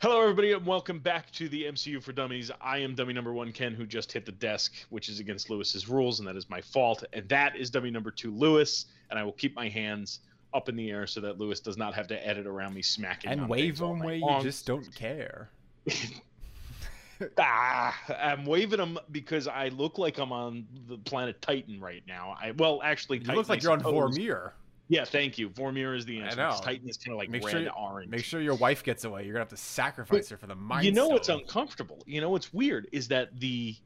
Hello, everybody, and welcome back to the MCU for Dummies. I am dummy number one, Ken, who just hit the desk, which is against Lewis's rules, and that is my fault. And that is dummy number two, Lewis. And I will keep my hands up in the air so that Lewis does not have to edit around me smacking and on wave them where you just don't care. ah, I'm waving them because I look like I'm on the planet Titan right now. I well, actually, You Titan, look like I you're on suppose- Vormir. Yeah, thank you. Vormir is the answer. Titan is kind of like Make red sure orange. Make sure your wife gets away. You're gonna have to sacrifice her for the mind. you know what's uncomfortable you know what's weird is that the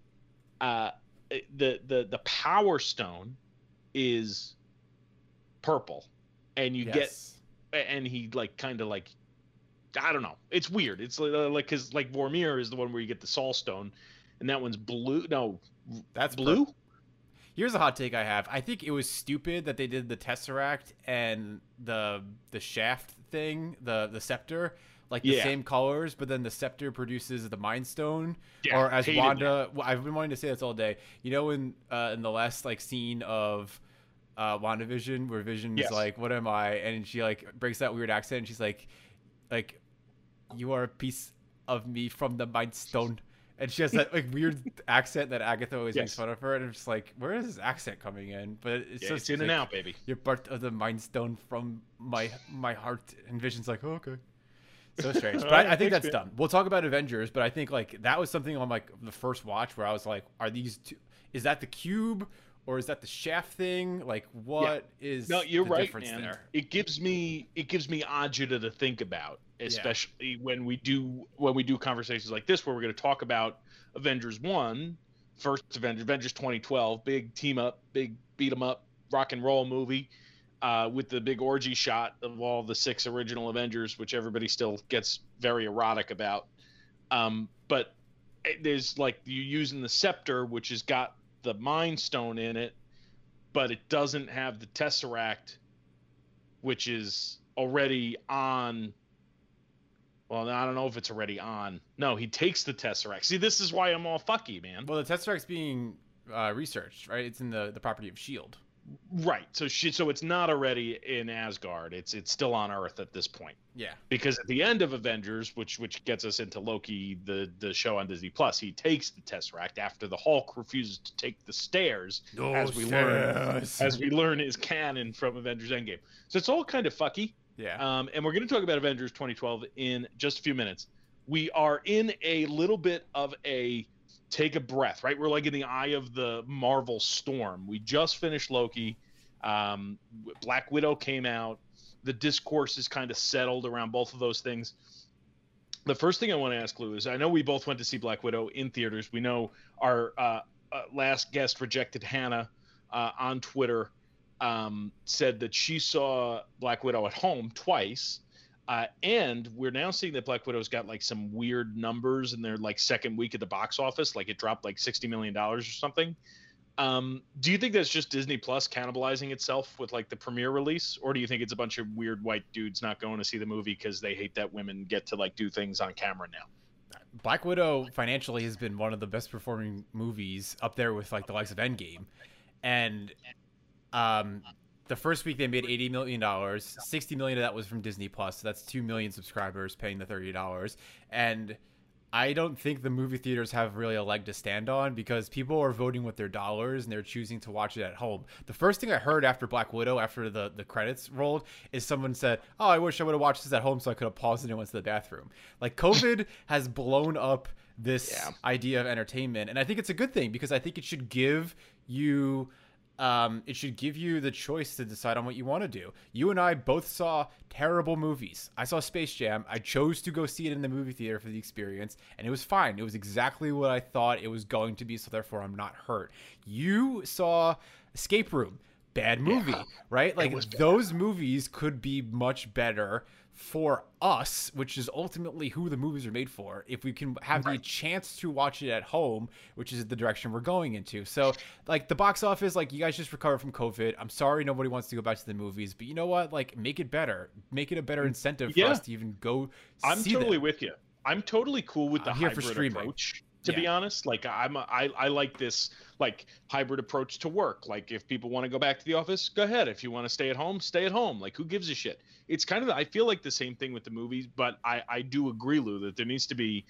uh the the the power stone is purple and you Yes. get and he like kind of like i don't know it's weird it's like like because like vormir is the one where you get the soul stone and that one's blue no that's blue pur- Here's a hot take I have. I think it was stupid that they did the tesseract and the the shaft thing, the the scepter, like the Yeah. same colors, but then the scepter produces the mind stone. Yeah, or as Wanda, well, I've been wanting to say this all day. You know, in uh, in the last like scene of uh, WandaVision, where Vision's Yes. like, "What am I?" and she like breaks that weird accent, and she's like, "Like, you are a piece of me from the Mind Stone." And she has that like weird accent that Agatha always makes fun of her, and I'm just like, where is this accent coming in? But it's yeah, just it's in and out baby You're part of the Mind Stone from my my heart, and Vision's like, oh, okay. So strange, but I, I think that's done. We'll talk about Avengers, but I think like that was something on like the first watch where I was like, are these two? Is that the cube or is that the shaft thing? Like, what is no you're the right difference man there? it gives me it gives me agita to think about especially when we do when we do conversations like this where we're going to talk about avengers 1 first avengers avengers 2012 big team up big beat 'em up rock and roll movie uh, with the big orgy shot of all the six original avengers which everybody still gets very erotic about. Um, but it- there's like you using the scepter which has got the mind stone in it but it doesn't have the tesseract which is already on well i don't know if it's already on. No he takes the tesseract. See this is why i'm all fucky man. Well, the Tesseract's being uh, researched, right? It's in the the property of Shield. right. So she so it's not already in asgard. It's it's still on earth at this point. Yeah, because at the end of avengers which which gets us into loki the the show on disney plus he takes the tesseract after the hulk refuses to take the stairs as we learn as we learn is canon from avengers endgame. So it's all kind of fucky yeah, Um, and we're going to talk about Avengers 2012 in just a few minutes. We are in a little bit of a take a breath, right? We're like in the eye of the Marvel storm. We just finished Loki. Um, Black Widow came out. The discourse is kind of settled around both of those things. The first thing I want to ask Lou is I know we both went to see Black Widow in theaters. We know our uh, uh, last guest rejected Hannah uh, on Twitter um, said that she saw Black Widow at home twice. Uh, and we're now seeing that Black Widow's got like some weird numbers in their like second week at the box office. Like it dropped like $60 million or something. Um, do you think that's just Disney Plus cannibalizing itself with like the premiere release? Or do you think it's a bunch of weird white dudes not going to see the movie because they hate that women get to like do things on camera now? Black Widow financially has been one of the best performing movies up there with like the likes of Endgame, and um, the first week they made eighty million dollars. Sixty million of that was from Disney Plus. So that's two million subscribers paying the thirty dollars, and I don't think the movie theaters have really a leg to stand on because people are voting with their dollars and they're choosing to watch it at home. The first thing I heard after Black Widow, after the, the credits rolled, is someone said, Oh, I wish I would have watched this at home so I could have paused it and went to the bathroom. Like, COVID has blown up this Yeah. idea of entertainment. And I think it's a good thing because I think it should give you um, it should give you the choice to decide on what you want to do. You and I both saw terrible movies. I saw Space Jam. I chose to go see it in the movie theater for the experience, and it was fine. It was exactly what I thought it was going to be, so therefore I'm not hurt. You saw Escape Room. Bad movie, right? Like those movies could be much better for us, which is ultimately who the movies are made for. If we can have the chance to watch it at home, which is the direction we're going into. So, like the box office, like you guys just recovered from COVID. I'm sorry nobody wants to go back to the movies, but you know what? Like make it better. Make it a better incentive for us to even go I'm totally them. with you. I'm totally cool with the I'm hybrid approach. To Yeah. be honest. Like I'm a, I I like this like hybrid approach to work. Like if people want to go back to the office, go ahead. If you want to stay at home, stay at home. Like who gives a shit? It's kind of I feel like the same thing with the movies, but I I do agree, Lou, that there needs to be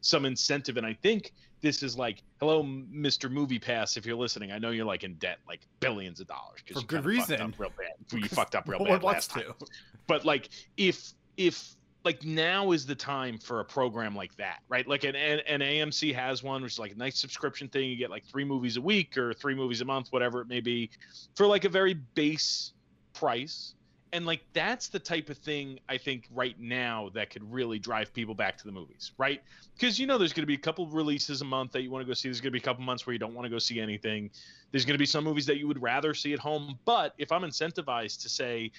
some incentive, and I think this is like, hello, Mr. Movie Pass, if you're listening. I know you're like in debt, like billions of dollars For you good fucked reason. up real bad. You fucked up real bad last time to. but like if if like now is the time for a program like that right? Like an, an, an amc has one which is like a nice subscription thing. You get like three movies a week or three movies a month whatever it may be for like a very base price. And like that's the type of thing i think right now that could really drive people back to the movies right? Because you know there's going to be a couple releases a month that you want to go see. There's going to be a couple months where you don't want to go see anything. There's going to be some movies that you would rather see at home. But if i'm incentivized to say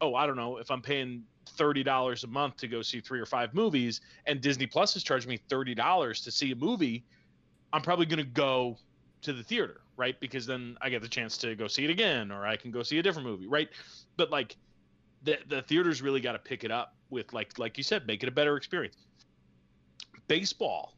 oh i don't know if i'm paying $30 a month to go see three or five movies and disney plus is charging me $30 to see a movie i'm probably going to go to the theater right? Because then i get the chance to go see it again or i can go see a different movie right? But like the the theaters really got to pick it up with like like you said make it a better experience. Baseball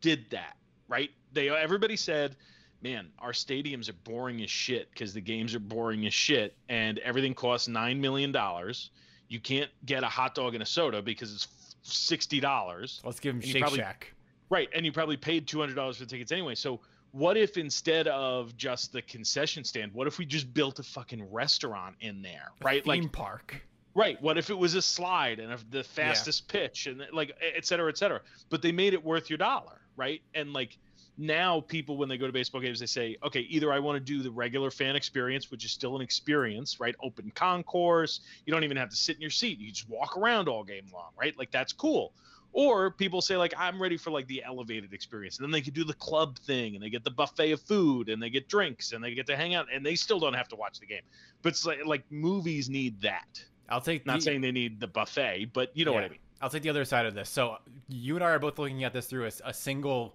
did that right? They everybody said man our stadiums are boring as shit because the games are boring as shit and everything costs nine million dollars you can't get a hot dog and a soda because it's sixty dollars Let's give him Shake probably- Shack. Right, and you probably paid two hundred dollars for the tickets anyway. So what if instead of just the concession stand, what if we just built a fucking restaurant in there? Right, Theme like park. right. What if it was a slide and the fastest pitch and like et cetera, et cetera. But they made it worth your dollar, right? And like now people when they go to baseball games they say okay either i want to do the regular fan experience which is still an experience right? Open concourse. You don't even have to sit in your seat. You just walk around all game long right? Like that's cool. Or people say like i'm ready for like the elevated experience. And then they could do the club thing and they get the buffet of food and they get drinks and they get to hang out and they still don't have to watch the game. But it's like, like movies need that. I'll take not the, saying they need the buffet but you know what i mean. I'll take the other side of this. So you and I are both looking at this through a, a single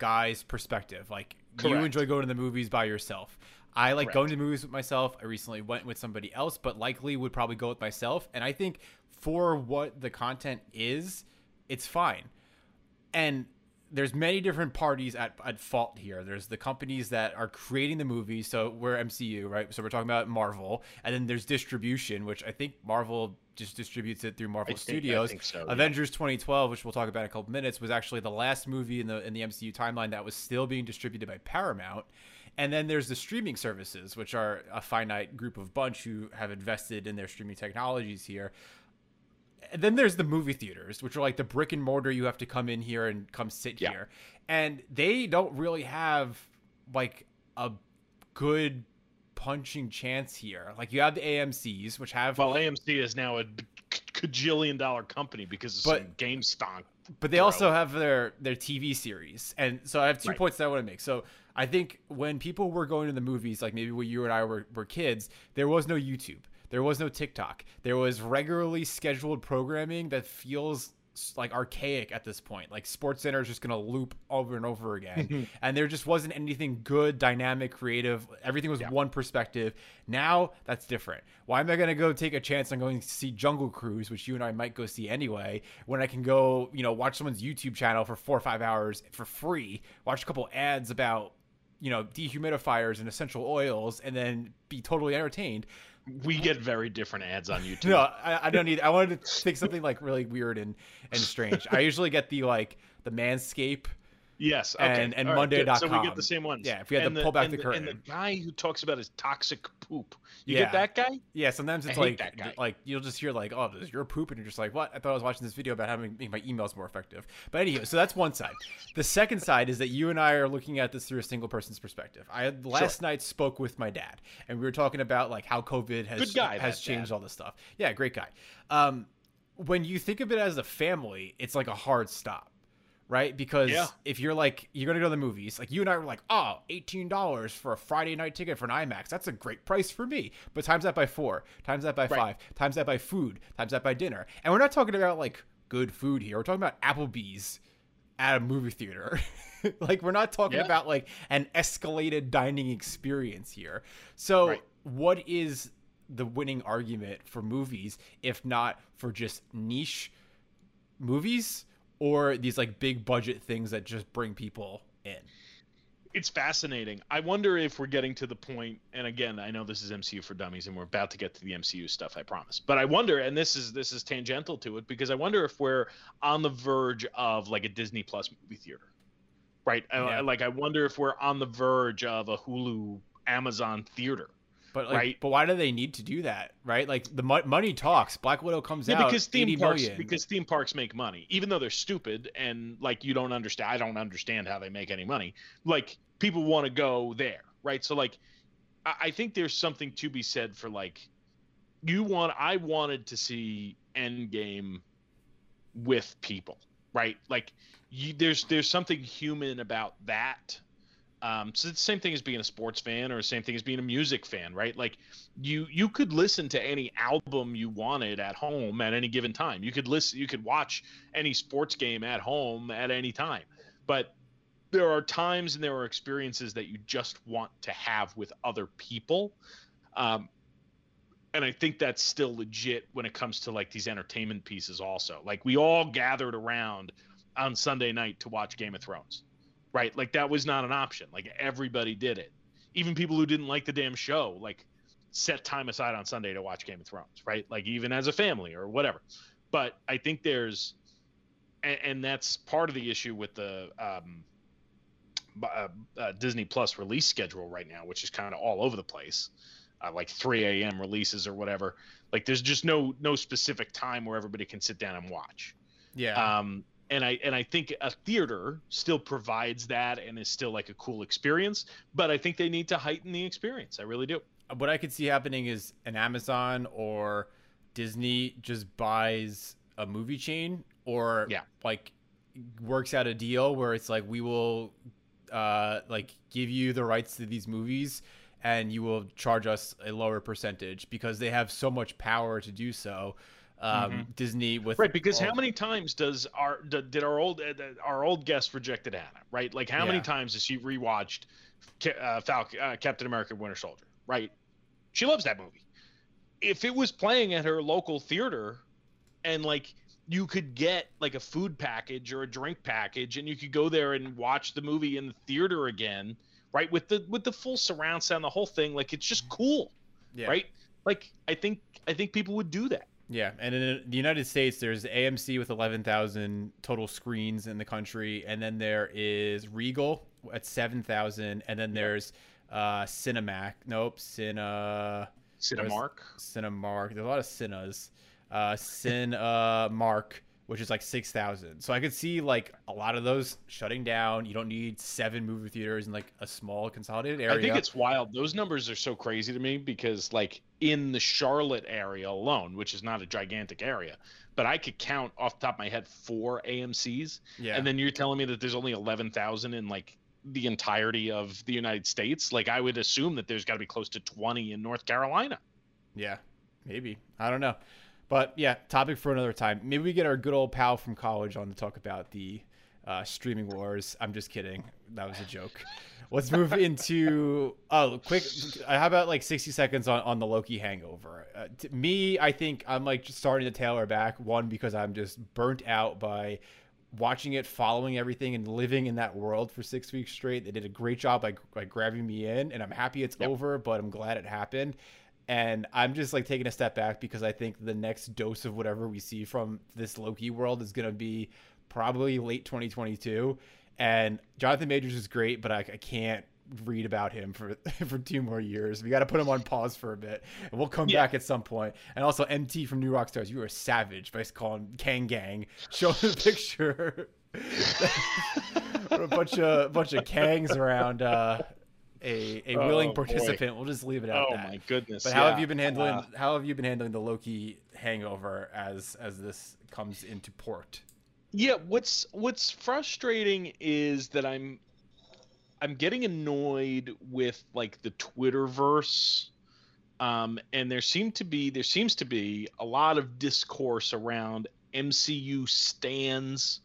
guy's perspective. Like you enjoy going to the movies by yourself. I like Correct. going to movies with myself. I recently went with somebody else, but likely would probably go with myself. And I think for what the content is, it's fine. And there's many different parties at, at fault here. There's the companies that are creating the movies, so we're MCU, right? So we're talking about Marvel, and then there's distribution, which I think Marvel just distributes it through Marvel I think- I Studios. think so, yeah. Avengers 2012, which we'll talk about in a couple minutes, was actually the last movie in the in the MCU timeline that was still being distributed by Paramount. And then there's the streaming services, which are a finite group of bunch who have invested in their streaming technologies here. And then there's the movie theaters, which are like the brick and mortar you have to come in here and come sit Yeah. here. And they don't really have like a good punching chance here. Like you have the AMCs, which have well amc is now a cajillion dollar company because of But- some game but they Bro. also have their their TV series, and so I have two Right. points that I want to make. So I think when people were going to the movies, like maybe when you and I were, were kids, there was no YouTube, there was no TikTok, there was regularly scheduled programming that feels like archaic at this point. Like Sports Center is just gonna loop over and over again, and there just wasn't anything good, dynamic, creative. Everything was Yeah. one perspective. Now that's different. Why am I gonna go take a chance on going to see Jungle Cruise, which you and I might go see anyway, when I can go, you know, watch someone's YouTube channel for four or five hours for free, watch a couple ads about, you know, dehumidifiers and essential oils, and then be totally entertained. We get very different ads on youtube No, I, I don't need. I wanted to pick something like really weird and and strange. I usually get the like the Manscape. Yes, okay. and- and All right, good. So we get the same ones. Yeah, if we had to the- pull back and the curtain. And the guy who talks about his toxic poop. You Yeah. get that guy? Yeah, sometimes it's I like that guy. like you'll just hear like, oh, this is your poop, and you're just like, what? I thought I was watching this video about how to make my emails more effective. But anyway, so that's one side. The second side is that you and I are looking at this through a single person's perspective. I had- last night spoke with my dad, and we were talking about like how COVID has guy, has changed dad. all this stuff. Yeah, great guy. Um, when you think of it as a family, it's like a hard stop. Right, because Yeah. if you're like you're gonna go to the movies, like you and I were like, oh, eighteen dollars for a Friday night ticket for an IMAX, that's a great price for me. But times that by four, times that by Right. five, times that by food, times that by dinner, and we're not talking about like good food here. We're talking about Applebee's at a movie theater. like we're not talking Yeah. about like an escalated dining experience here. So Right. what is the winning argument for movies if not for just niche movies or these like big budget things that just bring people in. It's fascinating. I wonder if we're getting to the point, and again, I know this is MCU for Dummies, and we're about to get to the MCU stuff. I promise. But I wonder, and this is this is tangential to it, because I wonder if we're on the verge of like a Disney Plus movie theater, right? Uh, yeah. like I wonder if we're on the verge of a Hulu Amazon theater but like, right? but why do they need to do that? Right? Like the mo- money talks. Black Widow comes yeah, out because theme parks million. because theme parks make money, even though they're stupid and like you don't understand. I don't understand how they make any money. Like people want to go there, right? So like, I, I think there's something to be said for like, you want. I wanted to see Endgame with people, right? Like, you, there's there's something human about that um, so it's the same thing as being a sports fan or the same thing as being a music fan, right? Like you you could listen to any album you wanted at home at any given time. You could listen you could watch any sports game at home at any time. But there are times and there are experiences that you just want to have with other people. Um, and I think that's still legit when it comes to like these entertainment pieces also. Like we all gathered around on Sunday night to watch Game of Thrones right? Like that was not an option. Like everybody did it. Even people who didn't like the damn show, like set time aside on Sunday to watch Game of Thrones, right? Like even as a family or whatever. But I think there's, and, and that's part of the issue with the um, uh, uh, Disney Plus release schedule right now, which is kind of all over the place, uh, like 3 a.m. releases or whatever. Like there's just no no specific time where everybody can sit down and watch. Yeah. Um, and I and I think a theater still provides that and is still like a cool experience. But I think they need to heighten the experience. I really do. What I could see happening is an Amazon or Disney just buys a movie chain or yeah. like works out a deal where it's like we will uh like give you the rights to these movies and you will charge us a lower percentage because they have so much power to do so um, mm-hmm. Disney with right because how many times does our did our old uh, our old guest rejected Anna right like how yeah. many times has she rewatched uh, Falcon, uh, Captain America Winter Soldier right she loves that movie if it was playing at her local theater and like you could get like a food package or a drink package and you could go there and watch the movie in the theater again right with the with the full surround sound the whole thing like it's just cool yeah. right like i think i think people would do that yeah, and in the United States, there's AMC with 11,000 total screens in the country, and then there is Regal at 7,000, and then there's uh, Cinemac. Nope, Cine. Cinemark. Cinemark. There's a lot of Cinas. Uh, Cinemark which is like 6,000. So I could see like a lot of those shutting down. You don't need seven movie theaters in like a small consolidated area. I think it's wild. Those numbers are so crazy to me because like in the Charlotte area alone, which is not a gigantic area, but I could count off the top of my head four AMC's. Yeah. And then you're telling me that there's only 11,000 in like the entirety of the United States. Like I would assume that there's got to be close to 20 in North Carolina. Yeah, maybe. I don't know. But yeah, topic for another time. Maybe we get our good old pal from college on to talk about the uh, streaming wars. I'm just kidding. That was a joke. Let's move into oh, quick. How about like 60 seconds on, on the Loki hangover? Uh, to me, I think I'm like just starting to tailor back. One because I'm just burnt out by watching it, following everything, and living in that world for six weeks straight. They did a great job by, by grabbing me in, and I'm happy it's yep. over, but I'm glad it happened and I'm just like taking a step back because I think the next dose of whatever we see from this Loki world is going to be probably late 2022. And Jonathan Majors is great, but I, I can't read about him for for two more years. We got to put him on pause for a bit, and we'll come yeah. back at some point. And also, MT from New Rockstars, you are a savage by calling Kang Gang. Show the picture. a bunch of bunch of Kangs around uh, a, a willing oh, participant. Boy. We'll just leave it at oh, that. Oh my goodness! But how yeah. have you been handling uh, how have you been handling the Loki hangover as as this comes into port? Yeah, what's what's frustrating is that I'm I'm getting annoyed with like the Twitterverse. Um, and there seem to be there seems to be a lot of discourse around MCU stands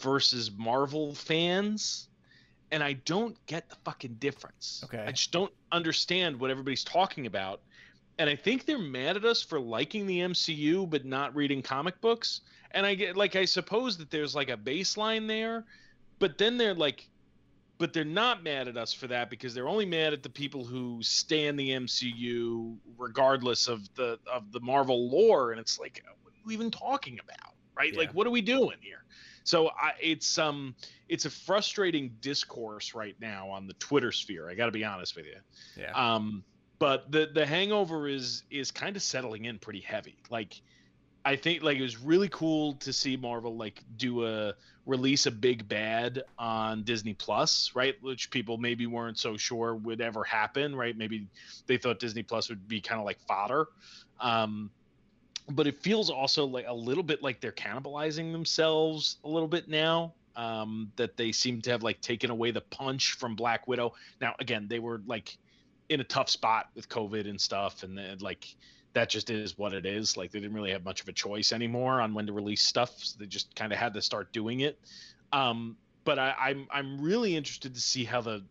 versus Marvel fans and I don't get the fucking difference. Okay. I just don't understand what everybody's talking about. And I think they're mad at us for liking the MCU but not reading comic books. and I get like I suppose that there's like a baseline there, but then they're like, but they're not mad at us for that because they're only mad at the people who stay in the MCU regardless of the of the Marvel lore, and it's like, what are you even talking about, right? Yeah. Like, what are we doing here? So I, it's um it's a frustrating discourse right now on the Twitter sphere. I got to be honest with you. Yeah. Um, but the the hangover is is kind of settling in pretty heavy. Like I think like it was really cool to see Marvel like do a release a big bad on Disney Plus, right? Which people maybe weren't so sure would ever happen, right? Maybe they thought Disney Plus would be kind of like fodder. Um, but it feels also like a little bit like they're cannibalizing themselves a little bit now. Um, that they seem to have like taken away the punch from Black Widow. Now, again, they were like in a tough spot with COVID and stuff, and then like that just is what it is. Like they didn't really have much of a choice anymore on when to release stuff. So they just kind of had to start doing it. Um, but I, I'm I'm really interested to see how the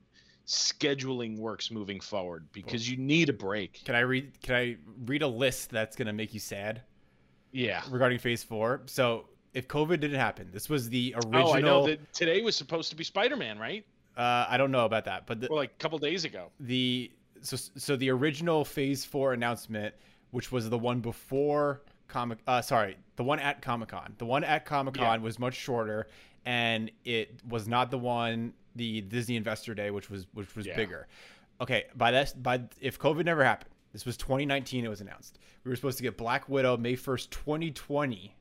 scheduling works moving forward because you need a break. Can I read? Can I read a list that's gonna make you sad Yeah. regarding Phase Four? So if COVID didn't happen, this was the original. Oh, I know that today was supposed to be Spider-Man, right? Uh, I don't know about that, but the, Or like a couple days ago. the so so the original Phase Four announcement, which was the one before Comic, uh, sorry, the one at Comic Con. The one at Comic Con was much shorter, and it was not the one the Disney Investor Day, which was which was Yeah. bigger. Okay, by that by if COVID never happened, this was 2019. It was announced we were supposed to get Black Widow May 1st, 2020.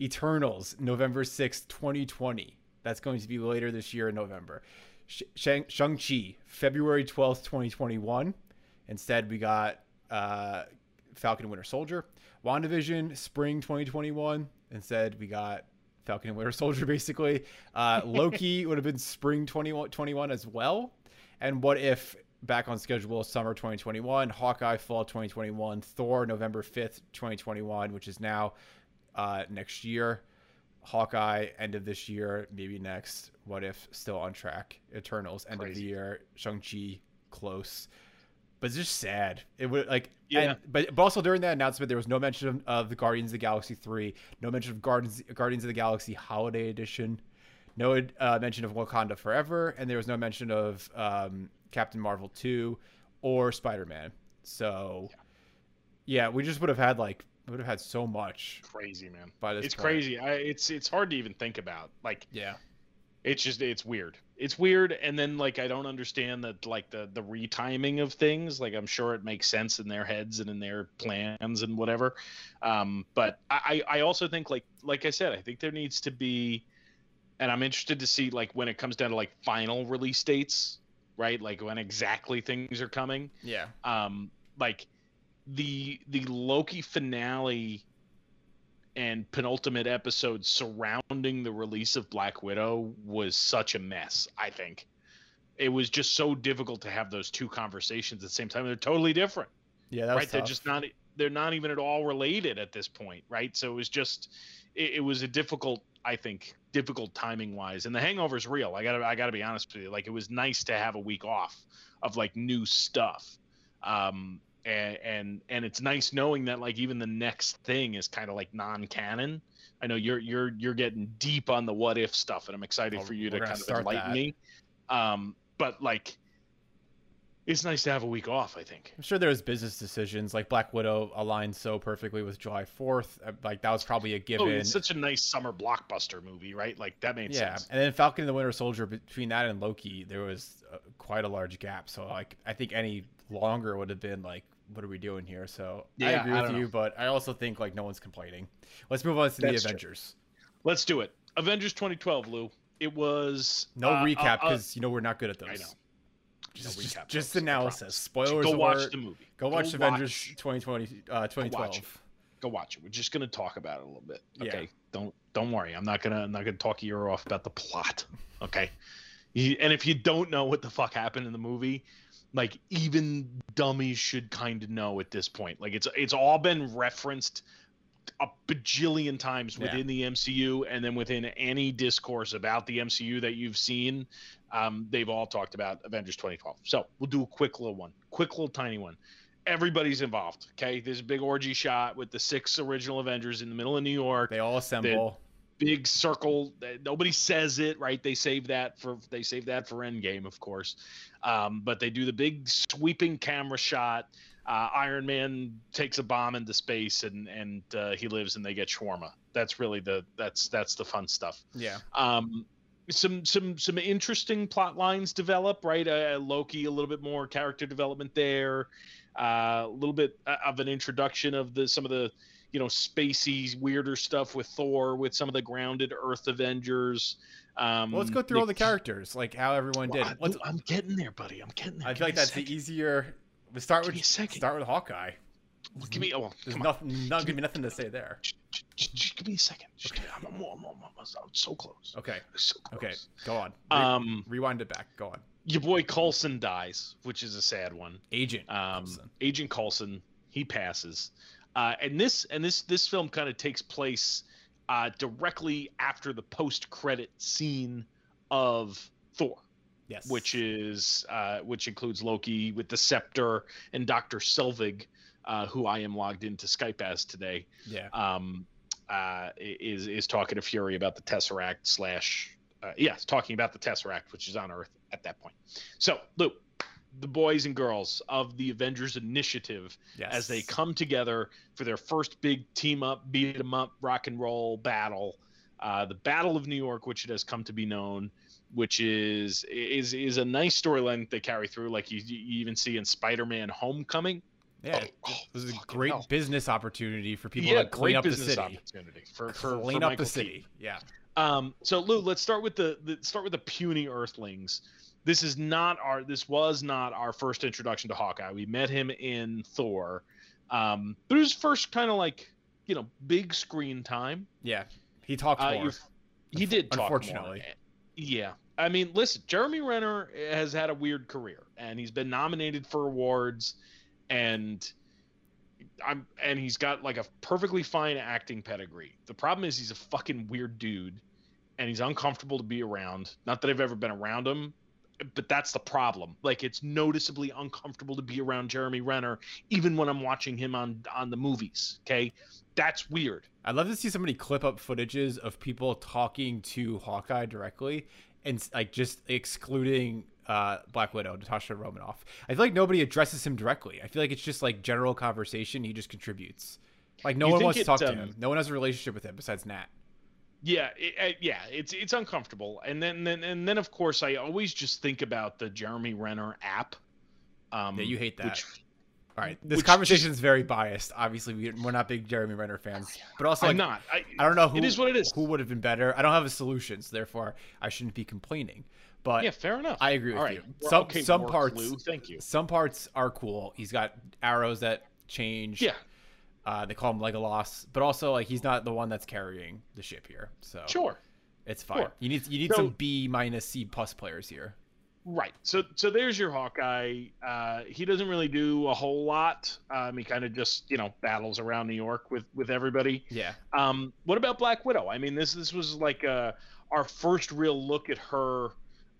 Eternals November 6th, 2020. That's going to be later this year in November. Sh- Shang- Shang-Chi, February 12th, 2021. Instead, we got uh, Falcon Winter Soldier. WandaVision, spring 2021. Instead, we got Falcon and Winter Soldier, basically. Uh, Loki would have been spring 2021 as well. And what if back on schedule, summer 2021, Hawkeye, fall 2021, Thor, November 5th, 2021, which is now uh, next year. Hawkeye, end of this year, maybe next. What if still on track? Eternals, end of the year. Shang Chi, close, but it's just sad. It would like, Yeah. and, but but also during that announcement, there was no mention of, the Guardians of the Galaxy three, no mention of Guardians Guardians of the Galaxy Holiday Edition, no uh, mention of Wakanda Forever, and there was no mention of um, Captain Marvel two or Spider Man. So, yeah, we just would have had like we would have had so much Crazy, man. by this. It's point. crazy. I, it's it's hard to even think about. Like Yeah. It's just it's weird. It's weird, and then like I don't understand that like the the retiming of things. Like I'm sure it makes sense in their heads and in their plans and whatever. Um, but I I I also think like like I said, I think there needs to be, and I'm interested to see like when it comes down to like final release dates, right? Like when exactly things are coming Yeah. um like the the loki finale and penultimate episode surrounding the release of black widow was such a mess i think. It was just so difficult to have those two conversations at the same time. They're totally different. Yeah. Right? They're just not they're not even at all related at this point right? So it was just it, it was a difficult i think difficult timing wise and the hangover's real. I gotta i gotta be honest with you. Like it was nice to have a week off of like new stuff. Um and and and it's nice knowing that like even the next thing is kind of like non-canon i know you're you're you're getting deep on the what if stuff and i'm excited Oh, for you to kind of start enlighten that. me um but like it's nice to have a week off i think I'm sure there was business decisions like Black Widow aligned so perfectly with July 4th. uh, Like that was probably a Oh, given. it's such a nice summer blockbuster movie, right? Like that made yeah, sense. and then Falcon and the Winter Soldier between that and Loki, there was uh, quite a large gap. So like I think any longer would have been like, what are we doing here? So I agree with you, know. but I also think like no one's complaining. Let's move on to That's the true. Avengers. Let's do it. Avengers 2012, Lou. It was No uh, recap uh, uh, because you know we're not good at those. I know. Just, No just, recap, just analysis. Spoilers Go watch alert. the movie. Go watch Go Avengers watch- 2020, uh, 2012. it. Go watch it. We're just gonna talk about it a little bit. Yeah. Okay. Don't don't worry. I'm not gonna I'm not gonna talk your ear off about the plot. Okay. And if you don't know what the fuck happened in the movie, like even dummies should kind of know at this point. Like it's it's all been referenced a bajillion times Yeah. within the MCU and then within any discourse about the MCU that you've seen. Um, they've all talked about Avengers 2012. So we'll do a quick little one, quick little tiny one. everybody's involved. Okay, there's a big orgy shot with the six original Avengers in the middle of New York. They all assemble. Big circle. Nobody says it, right? They save that for they save that for Endgame, of course. Um, but they do the big sweeping camera shot. Uh, Iron Man takes a bomb into space and and uh, he lives and they get shawarma. That's really the that's that's the fun stuff. Yeah. Um, some some some interesting plot lines develop, right? Uh, Loki, a little bit more character development there, uh, a little bit uh, of an introduction of the some of the you know spacey weirder stuff with Thor, with some of the grounded Earth Avengers. Um, well, let's go through all the characters, like how everyone did. Well, I, am getting there, buddy. I'm getting there. I feel like that's the easier. We start Give with second. start with Hawkeye. Well, give me. Oh, There's nothing. Not give me nothing to say there. Just give me a second. Okay. I'm, I'm, I'm, I'm, so close. Okay. So close. Okay. Go on. Re- Um, rewind it back. Go on. your boy Coulson dies, which is a sad one. Agent. Um, Coulson. Agent Coulson, he passes, uh, and this and this this film kind of takes place uh, directly after the post credit scene of Thor, Yes. which is uh, which includes Loki with the scepter and Doctor Selvig, uh, who I am logged into Skype as today, yeah. um, uh, is is talking to Fury about the Tesseract slash uh, yes, talking about the Tesseract, which is on Earth at that point. So, Lou, the boys and girls of the Avengers Initiative Yes. as they come together for their first big team up, beat 'em up, rock and roll battle, uh, the Battle of New York, which it has come to be known, which is is is a nice storyline they carry through, like you, you even see in Spider-Man: Homecoming. Yeah. Oh, it was a great hell. business opportunity for people yeah, to clean up the business city. opportunity for for, clean for up Michael the Keaton. city. Yeah. Um, so Lou, let's start with the, the start with the puny Earthlings. This is not our this was not our first introduction to Hawkeye. We met him in Thor, um, but it was first kind of like you know big screen time. Yeah. He talked Uh, more. he did talk Unfortunately. more. Yeah, I mean, listen, Jeremy Renner has had a weird career, and he's been nominated for awards, and I'm and he's got like a perfectly fine acting pedigree. The problem is he's a fucking weird dude, and he's uncomfortable to be around. Not that I've ever been around him, but that's the problem. Like it's noticeably uncomfortable to be around Jeremy Renner, even when I'm watching him on on the movies. Okay, that's weird. I'd love to see somebody clip up footages of people talking to Hawkeye directly and like just excluding uh, Black Widow, Natasha Romanoff. I feel like nobody addresses him directly. I feel like it's just like general conversation. He just contributes. Like no You one wants to it, talk to um, him. No one has a relationship with him besides Nat. Yeah, it, uh, yeah, it's it's uncomfortable, and then then and then of course I always just think about the Jeremy Renner app. Um, Yeah, you hate that. Which, All right, this conversation is very biased. Obviously, we, we're not big Jeremy Renner fans, but also I'm not. I, I don't know who it is what it is. who would have been better. I don't have a solution, so therefore I shouldn't be complaining. But yeah, fair enough. I agree with right. you. Well, Some okay, some parts Lou, thank you. some parts are cool. He's got arrows that change. Yeah, Uh, they call him Legolas, but also like he's not the one that's carrying the ship here, so sure. it's fine. Sure. You need you need So- some B minus C plus players here. Right. So so there's your Hawkeye. Uh, he doesn't really do a whole lot. Um, he kind of just you know battles around New York with with everybody. Yeah, Um, what about Black Widow? I mean, this this was like uh, our first real look at her,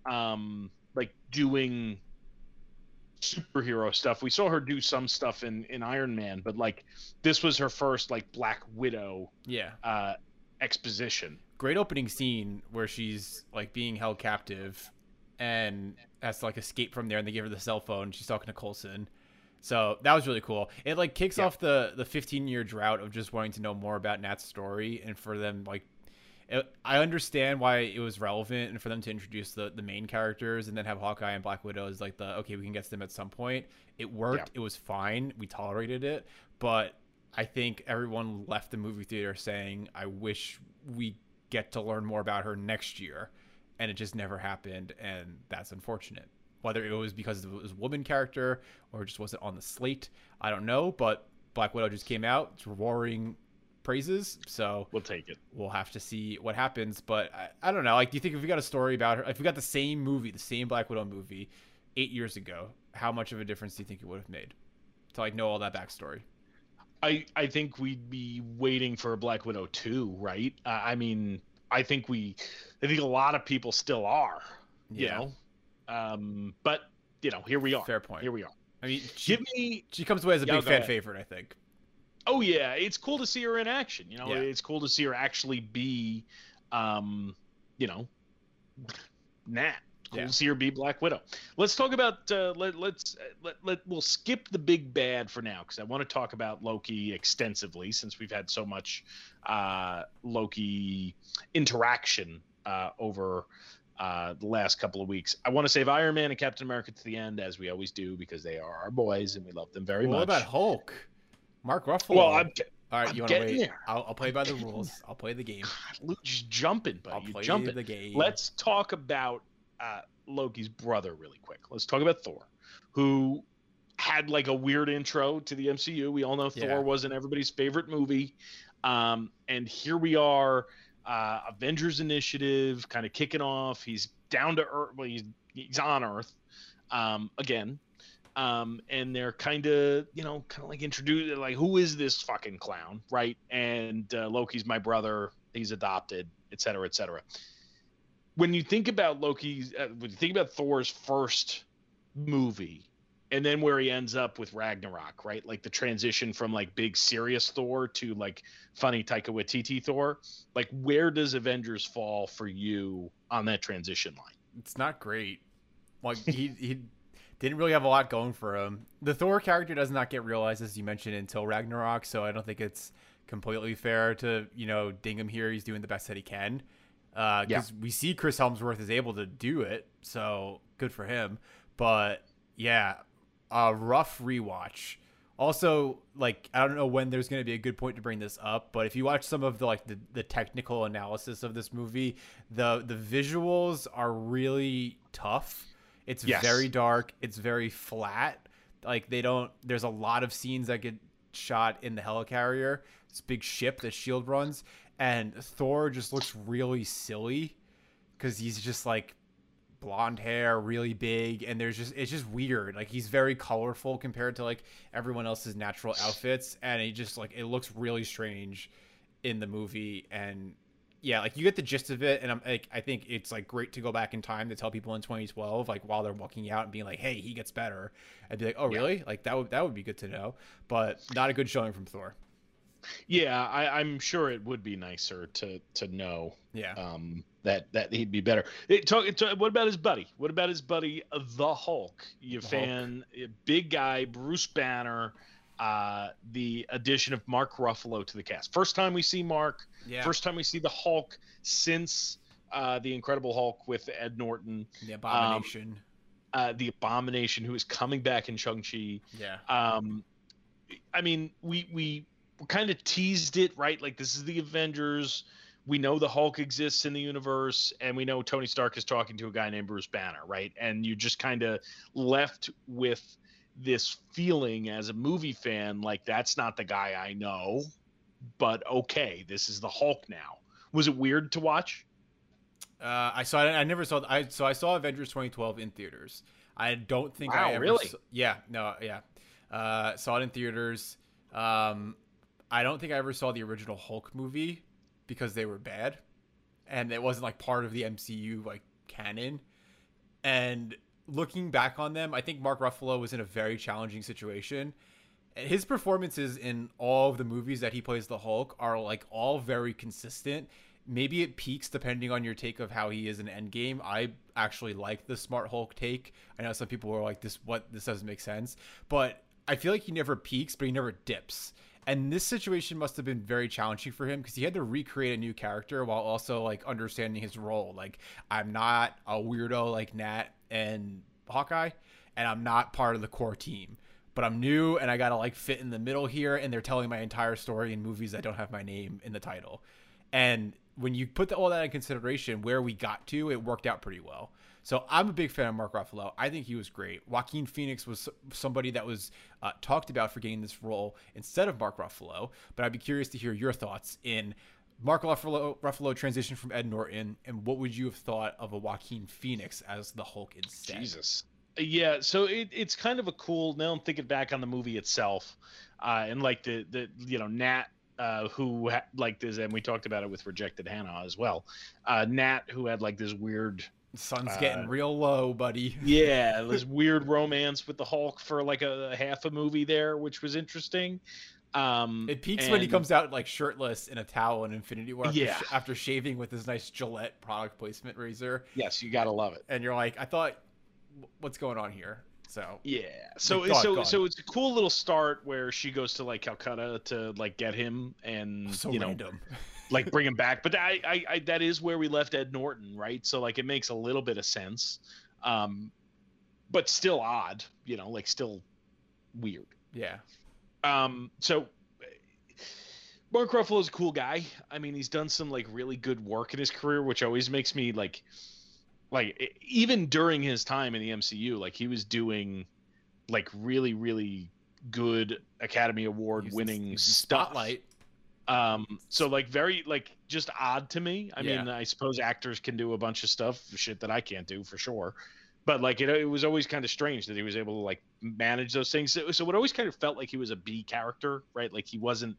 um, like doing superhero stuff. We saw her do some stuff in in Iron Man, but like this was her first like Black Widow yeah. uh, exposition. Great opening scene where she's like being held captive and has to like escape from there, and they give her the cell phone. She's talking to Coulson. So that was really cool. It like kicks Yeah. off the the 15 year drought of just wanting to know more about Nat's story, and for them like, it, I understand why it was relevant, and for them to introduce the the main characters and then have Hawkeye and Black Widow is like the okay we can get to them at some point. It worked. It was fine. We tolerated it, but I think everyone left the movie theater saying, "I wish we get to learn more about her next year," and it just never happened, and that's unfortunate. Whether it was because it was a woman character or just wasn't on the slate, I don't know. But Black Widow just came out, it's roaring praises, so We'll take it. we'll have to see what happens. But I, I don't know. Like, do you think if we got a story about her, if we got the same movie, the same Black Widow movie, eight years ago, how much of a difference do you think it would have made to like know all that backstory? I I think we'd be waiting for a Black Widow two, right? Uh, I mean, I think we, I think a lot of people still are, you Yeah. know, um, but you know, here we are. Fair point. Here we are. I mean, she, Give me she comes away as a Yeah, big fan ahead. favorite, I think. Oh yeah, it's cool to see her in action. You know, Yeah. it's cool to see her actually be, um, you know, Nat. Cool Yeah. to see her be Black Widow. Let's talk about. Uh, let, let's let, let we'll skip the big bad for now because I want to talk about Loki extensively since we've had so much uh, Loki interaction uh, over uh, the last couple of weeks. I want to save Iron Man and Captain America to the end as we always do because they are our boys and we love them very what much. What about Hulk? Mark Ruffalo. well, I'm, all right, I'm you want to wait? There. I'll, I'll play by the rules. I'll play the game. Luke just jumping, I'll buddy. You play jumping. the game. Let's talk about uh, Loki's brother really quick. Let's talk about Thor, who had like a weird intro to the MCU. We all know Yeah. Thor wasn't everybody's favorite movie, um, and here we are, uh, Avengers Initiative, kind of kicking off. He's down to Earth. Well, he's he's on Earth um, again. Um, and they're kind of, you know, kind of like introduced, like, who is this fucking clown, right? And uh, Loki's my brother. He's adopted, et cetera, et cetera when you think about Loki's, uh, when you think about Thor's first movie, and then where he ends up with Ragnarok, right? Like the transition from like big serious Thor to like funny Taika Waititi Thor. Like, where does Avengers fall for you on that transition line? it's not great. Like he he didn't really have a lot going for him. The Thor character does not get realized as you mentioned until Ragnarok, so I don't think it's completely fair to you know ding him here. He's doing the best that he can. Because Yeah. we see Chris Hemsworth is able to do it, so good for him. But yeah, a rough rewatch. Also, like I don't know when there's going to be a good point to bring this up, but if you watch some of the like the, the technical analysis of this movie, the the visuals are really tough. It's Yes. very dark. It's very flat. Like they don't. There's a lot of scenes that get shot in the helicarrier. This big ship that Shield runs, and Thor just looks really silly because he's just like blonde hair, really big, and there's just it's just weird. Like he's very colorful compared to like everyone else's natural outfits, and he just like it looks really strange in the movie. And yeah, like you get the gist of it, and I'm like I think it's like great to go back in time to tell people in 2012, like while they're walking out and being like, hey, he gets better, and be like, oh Yeah. really? Like that would that would be good to know, but not a good showing from Thor. Yeah, I, I'm sure it would be nicer to to know Yeah. um, that that he'd be better. It, talk, it, talk- what about his buddy? What about his buddy, the Hulk? You The fan, uh, big guy, Bruce Banner. Uh, the addition of Mark Ruffalo to the cast. First time we see Mark. Yeah. First time we see the Hulk since uh, the Incredible Hulk with Ed Norton. the abomination. Uh, the Abomination, who is coming back in Shang-Chi. yeah. Um, I mean, we we kind of teased it, right? Like this is the Avengers. We know the Hulk exists in the universe, and we know Tony Stark is talking to a guy named Bruce Banner, right? And you just kind of left with this feeling as a movie fan, like that's not the guy I know, but okay, this is the Hulk now. Was it weird to watch? Uh, I saw it. I never saw. I so I saw Avengers 2012 in theaters. I don't think Wow, I ever. really? Saw, yeah. No. Yeah. Uh, saw it in theaters. Um, I don't think I ever saw the original Hulk movie because they were bad, and it wasn't like part of the MCU like canon. And looking back on them, I think Mark Ruffalo was in a very challenging situation. His performances in all of the movies that he plays the Hulk are like all very consistent. Maybe it peaks depending on your take of how he is in Endgame. I actually like the Smart Hulk take. I know some people were like, "This what? This doesn't make sense," but I feel like he never peaks, but he never dips. And this situation must have been very challenging for him because he had to recreate a new character while also like understanding his role. Like, I'm not a weirdo like Nat and Hawkeye, and I'm not part of the core team. But I'm new and I gotta like fit in the middle here, and they're telling my entire story in movies that don't have my name in the title. And when you put all that in consideration, where we got to, it worked out pretty well. So I'm a big fan of Mark Ruffalo. I think he was great. Joaquin Phoenix was somebody that was uh, talked about for getting this role instead of Mark Ruffalo. But I'd be curious to hear your thoughts in Mark Ruffalo, Ruffalo transition from Ed Norton, and what would you have thought of a Joaquin Phoenix as the Hulk instead? Jesus. Yeah, so it, it's kind of a cool. Now I'm thinking back on the movie itself, uh, and like the the you know Nat uh, who had like this, and we talked about it with Rejected Hannah as well. Uh, Nat who had like this weird Sun's getting uh, real low, buddy. yeah, this weird romance with the Hulk for like a, a half a movie there, which was interesting. Um, it peaks and... when he comes out like shirtless in a towel in Infinity War. After, yeah. Sh- after shaving with his nice Gillette product placement razor. Yes, you gotta love it. And you're like, I thought, what's going on here? So yeah, so so so it's a cool little start where she goes to like Calcutta to like get him and so you know, random. like bring him back. But I, I, I that is where we left Ed Norton, right? So like it makes a little bit of sense, um, but still odd, you know, like still weird. Yeah. Um. So Mark Ruffalo's a cool guy. I mean, he's done some like really good work in his career, which always makes me like like even during his time in the MCU, like he was doing like really really good Academy Award winning stuff. Spotlight. Um, so like very like just odd to me. I yeah. mean, I suppose actors can do a bunch of stuff, shit that I can't do for sure. But like it, it was always kind of strange that he was able to like manage those things. So, so it always kind of felt like he was a B character, right? Like he wasn't.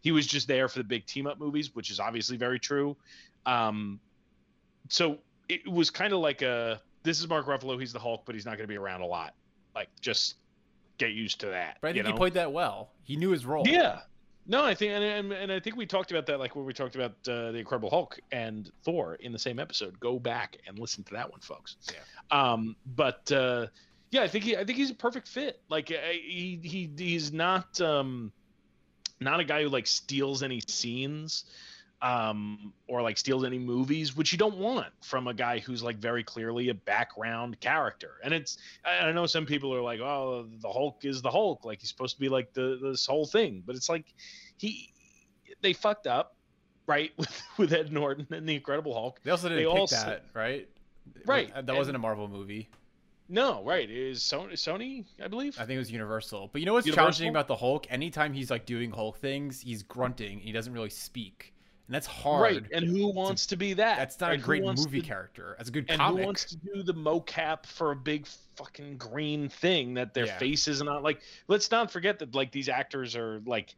He was just there for the big team up movies, which is obviously very true. Um, so it was kind of like a this is Mark Ruffalo. He's the Hulk, but he's not going to be around a lot. Like just get used to that. But I think he played that well. He knew his role. Yeah. No, I think, and, and, and I think we talked about that, like when we talked about uh, the Incredible Hulk and Thor in the same episode. Go back and listen to that one, folks. Yeah. Um, but uh, yeah, I think he, I think he's a perfect fit. Like he, he, he's not, um, not a guy who like steals any scenes um, or like steals any movies, which you don't want from a guy who's like very clearly a background character. And it's I know some people are like, oh, the Hulk is the Hulk, like he's supposed to be like the this whole thing, but it's like he they fucked up, right, with with Ed Norton and the Incredible Hulk. They also didn't they pick also, that, right? Right. That wasn't a Marvel movie. No, right. It is Sony, Sony, I believe. I think it was Universal. But you know what's Universal? challenging about the Hulk? Anytime he's like doing Hulk things, he's grunting. He doesn't really speak and that's hard. Right, and who wants to, to be that? That's not a great movie to, character. That's a good and comic. who wants to do the mocap for a big fucking green thing that their yeah. face is not like? Let's not forget that like these actors are like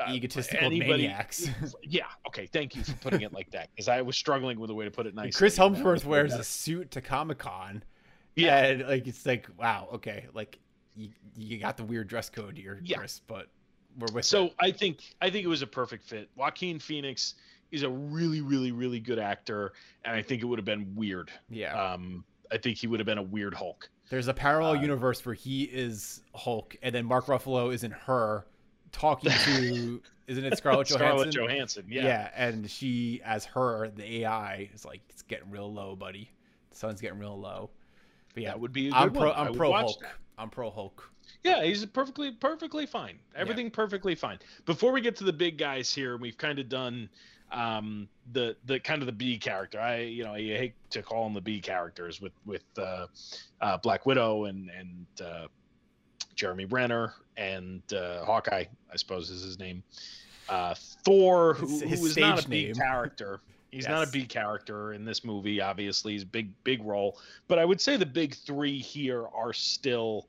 uh, egotistical anybody, maniacs. yeah. Okay. Thank you for putting it like that because I was struggling with a way to put it nicely. Chris Hemsworth wears a suit to Comic Con. Yeah. And, like it's like wow. Okay. Like you, you got the weird dress code here, yeah. Chris, but we're with so it. I think I think it was a perfect fit. Joaquin Phoenix is a really really really good actor, and I think it would have been weird. Yeah. Um, I think he would have been a weird Hulk. There's a parallel uh, universe where he is Hulk, and then Mark Ruffalo isn't her talking to isn't it Scarlett Johansson? Scarlett Johansson, yeah. Yeah, and she as her, the AI is like it's getting real low, buddy. The sun's getting real low. But yeah, that would be. I'm pro. One. I'm pro Hulk. That. I'm pro Hulk. Yeah, he's perfectly perfectly fine. Everything yeah. perfectly fine. Before we get to the big guys here, we've kind of done um, the the kind of the B character. I you know I hate to call them the B characters with with uh, uh, Black Widow and and uh, Jeremy Renner and uh, Hawkeye, I suppose is his name. Uh, Thor, who, who is not a B character. He's yes. not a B character in this movie. Obviously, he's big big role. But I would say the big three here are still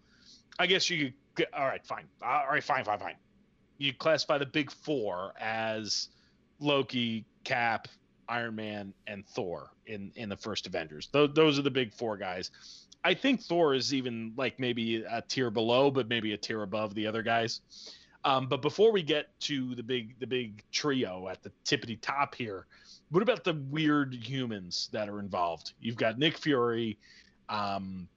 I guess you could. All right, fine. All right, fine, fine, fine. You classify the big four as Loki, Cap, Iron Man, and Thor in in the first Avengers. Those those are the big four guys. I think Thor is even like maybe a tier below, but maybe a tier above the other guys. Um, but before we get to the big the big trio at the tippity top here, what about the weird humans that are involved? You've got Nick Fury, um,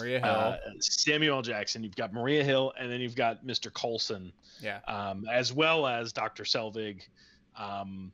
Maria Hill, uh, Samuel Jackson. You've got Maria Hill, and then you've got Mr. Coulson. Yeah. Um, as well as Dr. Selvig. Um,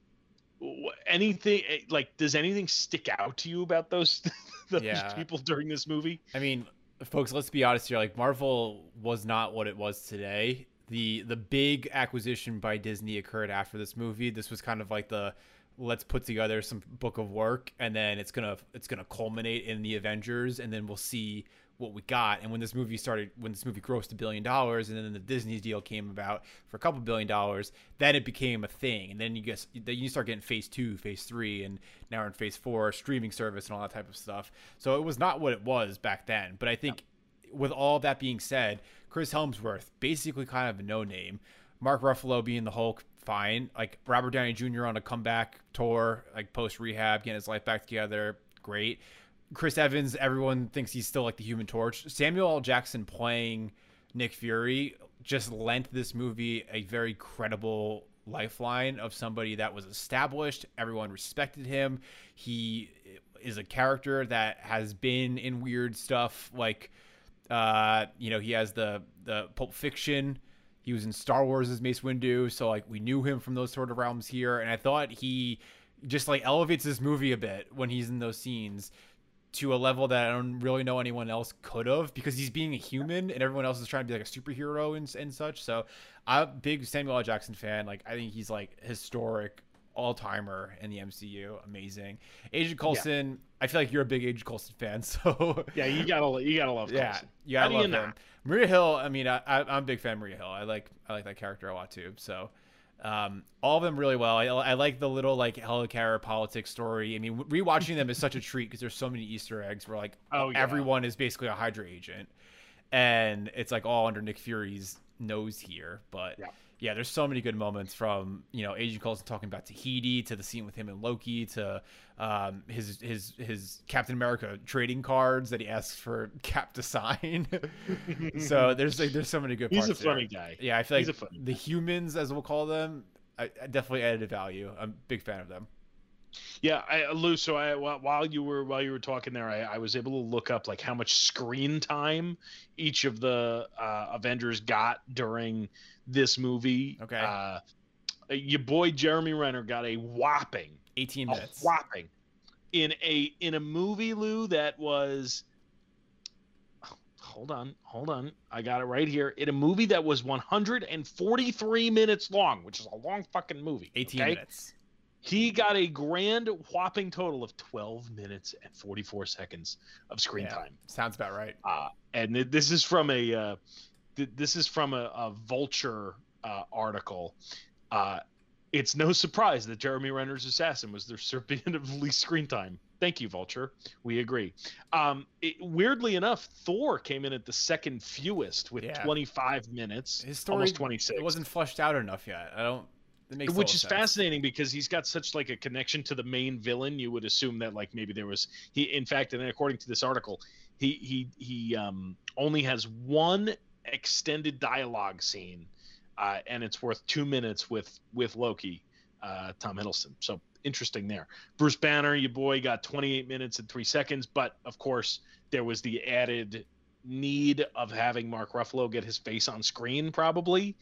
anything eh, like does anything stick out to you about those, those yeah. people during this movie? I mean, folks, let's be honest here. Like Marvel was not what it was today. The the big acquisition by Disney occurred after this movie. This was kind of like the let's put together some book of work and then it's gonna it's gonna culminate in the avengers and then we'll see what we got. And when this movie started, when this movie grossed a billion dollars, and then the Disney deal came about for a couple billion dollars, then it became a thing. And then you guess then you start getting phase two, phase three, and now we're in phase four, streaming service and all that type of stuff. So it was not what it was back then. But I think yeah. with all that being said, Chris Hemsworth basically kind of a no name. Mark Ruffalo being the Hulk, fine. Like Robert Downey Jr. on a comeback tour, like post rehab, getting his life back together, great Chris Evans, everyone thinks he's still like the Human Torch. Samuel L. Jackson playing Nick Fury just lent this movie a very credible lifeline of somebody that was established. Everyone respected him. He is a character that has been in weird stuff like uh you know he has the the Pulp Fiction he was in Star Wars as Mace Windu so like we knew him from those sort of realms here and I thought he just like elevates this movie a bit when he's in those scenes to a level that I don't really know anyone else could have because he's being a human and everyone else is trying to be like a superhero and, and such. So I'm a big Samuel L. Jackson fan. Like I think he's like historic all timer in the MCU. Amazing. Agent Coulson, yeah. I feel like you're a big Agent Coulson fan, so yeah, you gotta you gotta love. Coulson. Yeah, you gotta love him. Maria Hill. I mean, I, I, am a big fan of Maria Hill. I like I like that character a lot too. So um, all of them really well. I, I like the little like Helicarrier politics story. I mean, rewatching them is such a treat because there's so many Easter eggs where like oh, yeah. everyone is basically a Hydra agent, and it's like all under Nick Fury's nose here. But yeah yeah, there's so many good moments from you know Agent Coulson talking about Tahiti to the scene with him and Loki to um, his his his Captain America trading cards that he asks for Cap to sign. so there's like there's so many good. Parts. He's a funny there. guy. Yeah, I feel like the humans, as we'll call them, I, I definitely added value. I'm a big fan of them. Yeah, I, Lou. So I, while you were while you were talking there, I, I, was able to look up like how much screen time each of the uh, Avengers got during this movie. Okay. Uh, your boy Jeremy Renner got a whopping 18 minutes. whopping in a in a movie, Lou, that was hold on, hold on. I got it right here. In a movie that was 143 minutes long, which is a long fucking movie. 18 okay? minutes. He got a grand whopping total of 12 minutes and 44 seconds of screen yeah, time. Sounds about right. Uh, and this is from a uh, this is from a, a Vulture uh, article. Uh, it's no surprise that Jeremy Renner's Assassin was the recipient of least screen time. Thank you, Vulture. We agree. Um, it, weirdly enough, Thor came in at the second fewest with yeah. 25 minutes. His story almost 26. It wasn't fleshed out enough yet. I don't. Which is sense. fascinating because he's got such like a connection to the main villain. You would assume that like maybe there was he. In fact, and according to this article, he he he um, only has one extended dialogue scene, uh, and it's worth two minutes with with Loki, uh, Tom Hiddleston. So interesting there. Bruce Banner, your boy, got 28 minutes and three seconds, but of course there was the added need of having Mark Ruffalo get his face on screen, probably.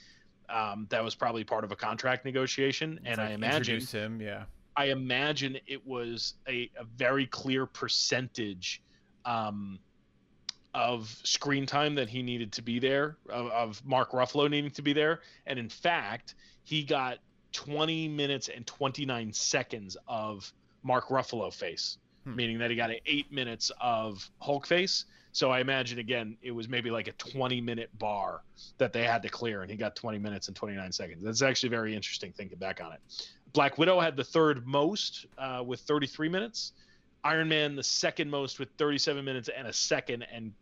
Um, that was probably part of a contract negotiation, it's and like I imagine him, yeah. I imagine it was a, a very clear percentage um, of screen time that he needed to be there, of, of, Mark Ruffalo needing to be there. And in fact, he got 20 minutes and 29 seconds of Mark Ruffalo face, hmm. meaning that he got eight minutes of Hulk face. So I imagine again, it was maybe like a 20 minute bar that they had to clear, and he got 20 minutes and 29 seconds. That's actually very interesting thinking back on it. Black Widow had the third most uh, with 33 minutes. Iron Man the second most with 37 minutes and a second, and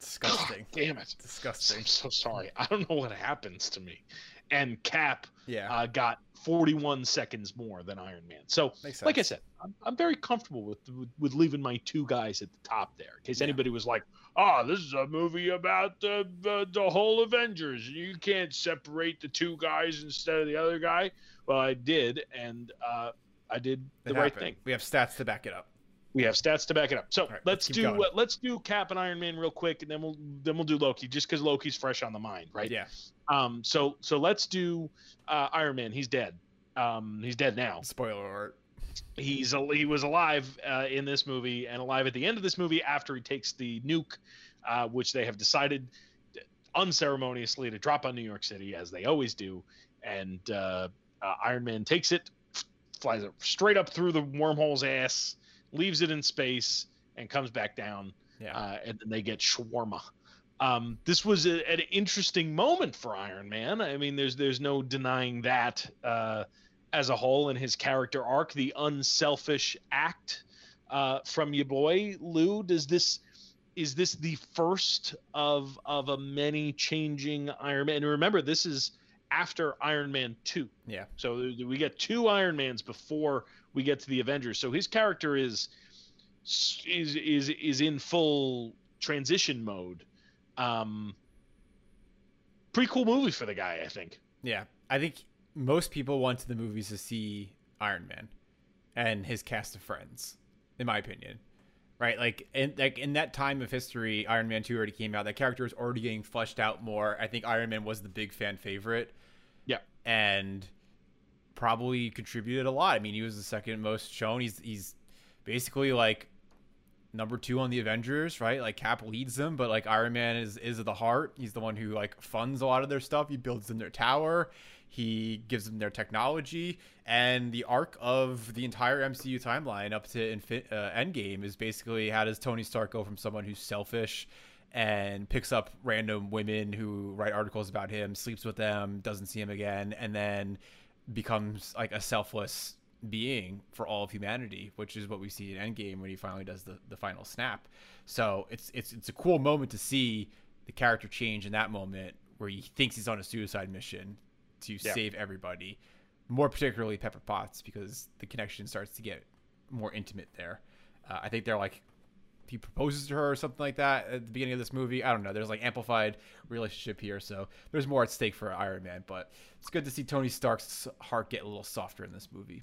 disgusting. God damn it, disgusting. I'm so sorry. I don't know what happens to me. And Cap yeah. Uh, got 41 seconds more than Iron Man. So, like I said, I'm, I'm very comfortable with, with, with leaving my two guys at the top there. In case yeah. anybody was like, "Oh, this is a movie about the, the the whole Avengers. You can't separate the two guys instead of the other guy." Well, I did, and uh, I did the right thing. We have stats to back it up. We have stats to back it up. So right, let's, let's do uh, let's do Cap and Iron Man real quick, and then we'll then we'll do Loki just because Loki's fresh on the mind, right? Yeah. Um. So so let's do uh, Iron Man. He's dead. Um. He's dead now. Spoiler alert. He's he was alive uh, in this movie and alive at the end of this movie after he takes the nuke, uh, which they have decided unceremoniously to drop on New York City as they always do, and uh, uh Iron Man takes it, flies it straight up through the wormhole's ass leaves it in space, and comes back down. Yeah. Uh, and then they get shawarma. Um, this was a, an interesting moment for Iron Man. I mean, there's there's no denying that uh, as a whole in his character arc, the unselfish act uh, from your boy Lou. Does this is this the first of of a many changing Iron Man? And remember, this is after Iron Man two. Yeah. So we get two Iron Mans before we get to the Avengers. So his character is is is is in full transition mode. Um, pretty cool movie for the guy, I think. Yeah, I think most people went to the movies to see Iron Man and his cast of friends, in my opinion. Right, like in like in that time of history, Iron Man two already came out. That character was already getting fleshed out more. I think Iron Man was the big fan favorite. And probably contributed a lot. I mean, he was the second most shown. He's he's basically like number two on the Avengers, right? Like Cap leads them, but like Iron Man is is the heart. He's the one who like funds a lot of their stuff. He builds them their tower. He gives them their technology, and the arc of the entire MCU timeline up to Infi- uh, Endgame is basically how does Tony Stark go from someone who's selfish and picks up random women who write articles about him, sleeps with them, doesn't see him again, and then becomes like a selfless being for all of humanity, which is what we see in Endgame when he finally does the, the final snap. So it's it's it's a cool moment to see the character change in that moment where he thinks he's on a suicide mission to yeah. save everybody. More particularly Pepper Potts because the connection starts to get more intimate there. Uh, I think they're like he proposes to her or something like that at the beginning of this movie. I don't know. There's like amplified relationship here, so there's more at stake for Iron Man. But it's good to see Tony Stark's heart get a little softer in this movie.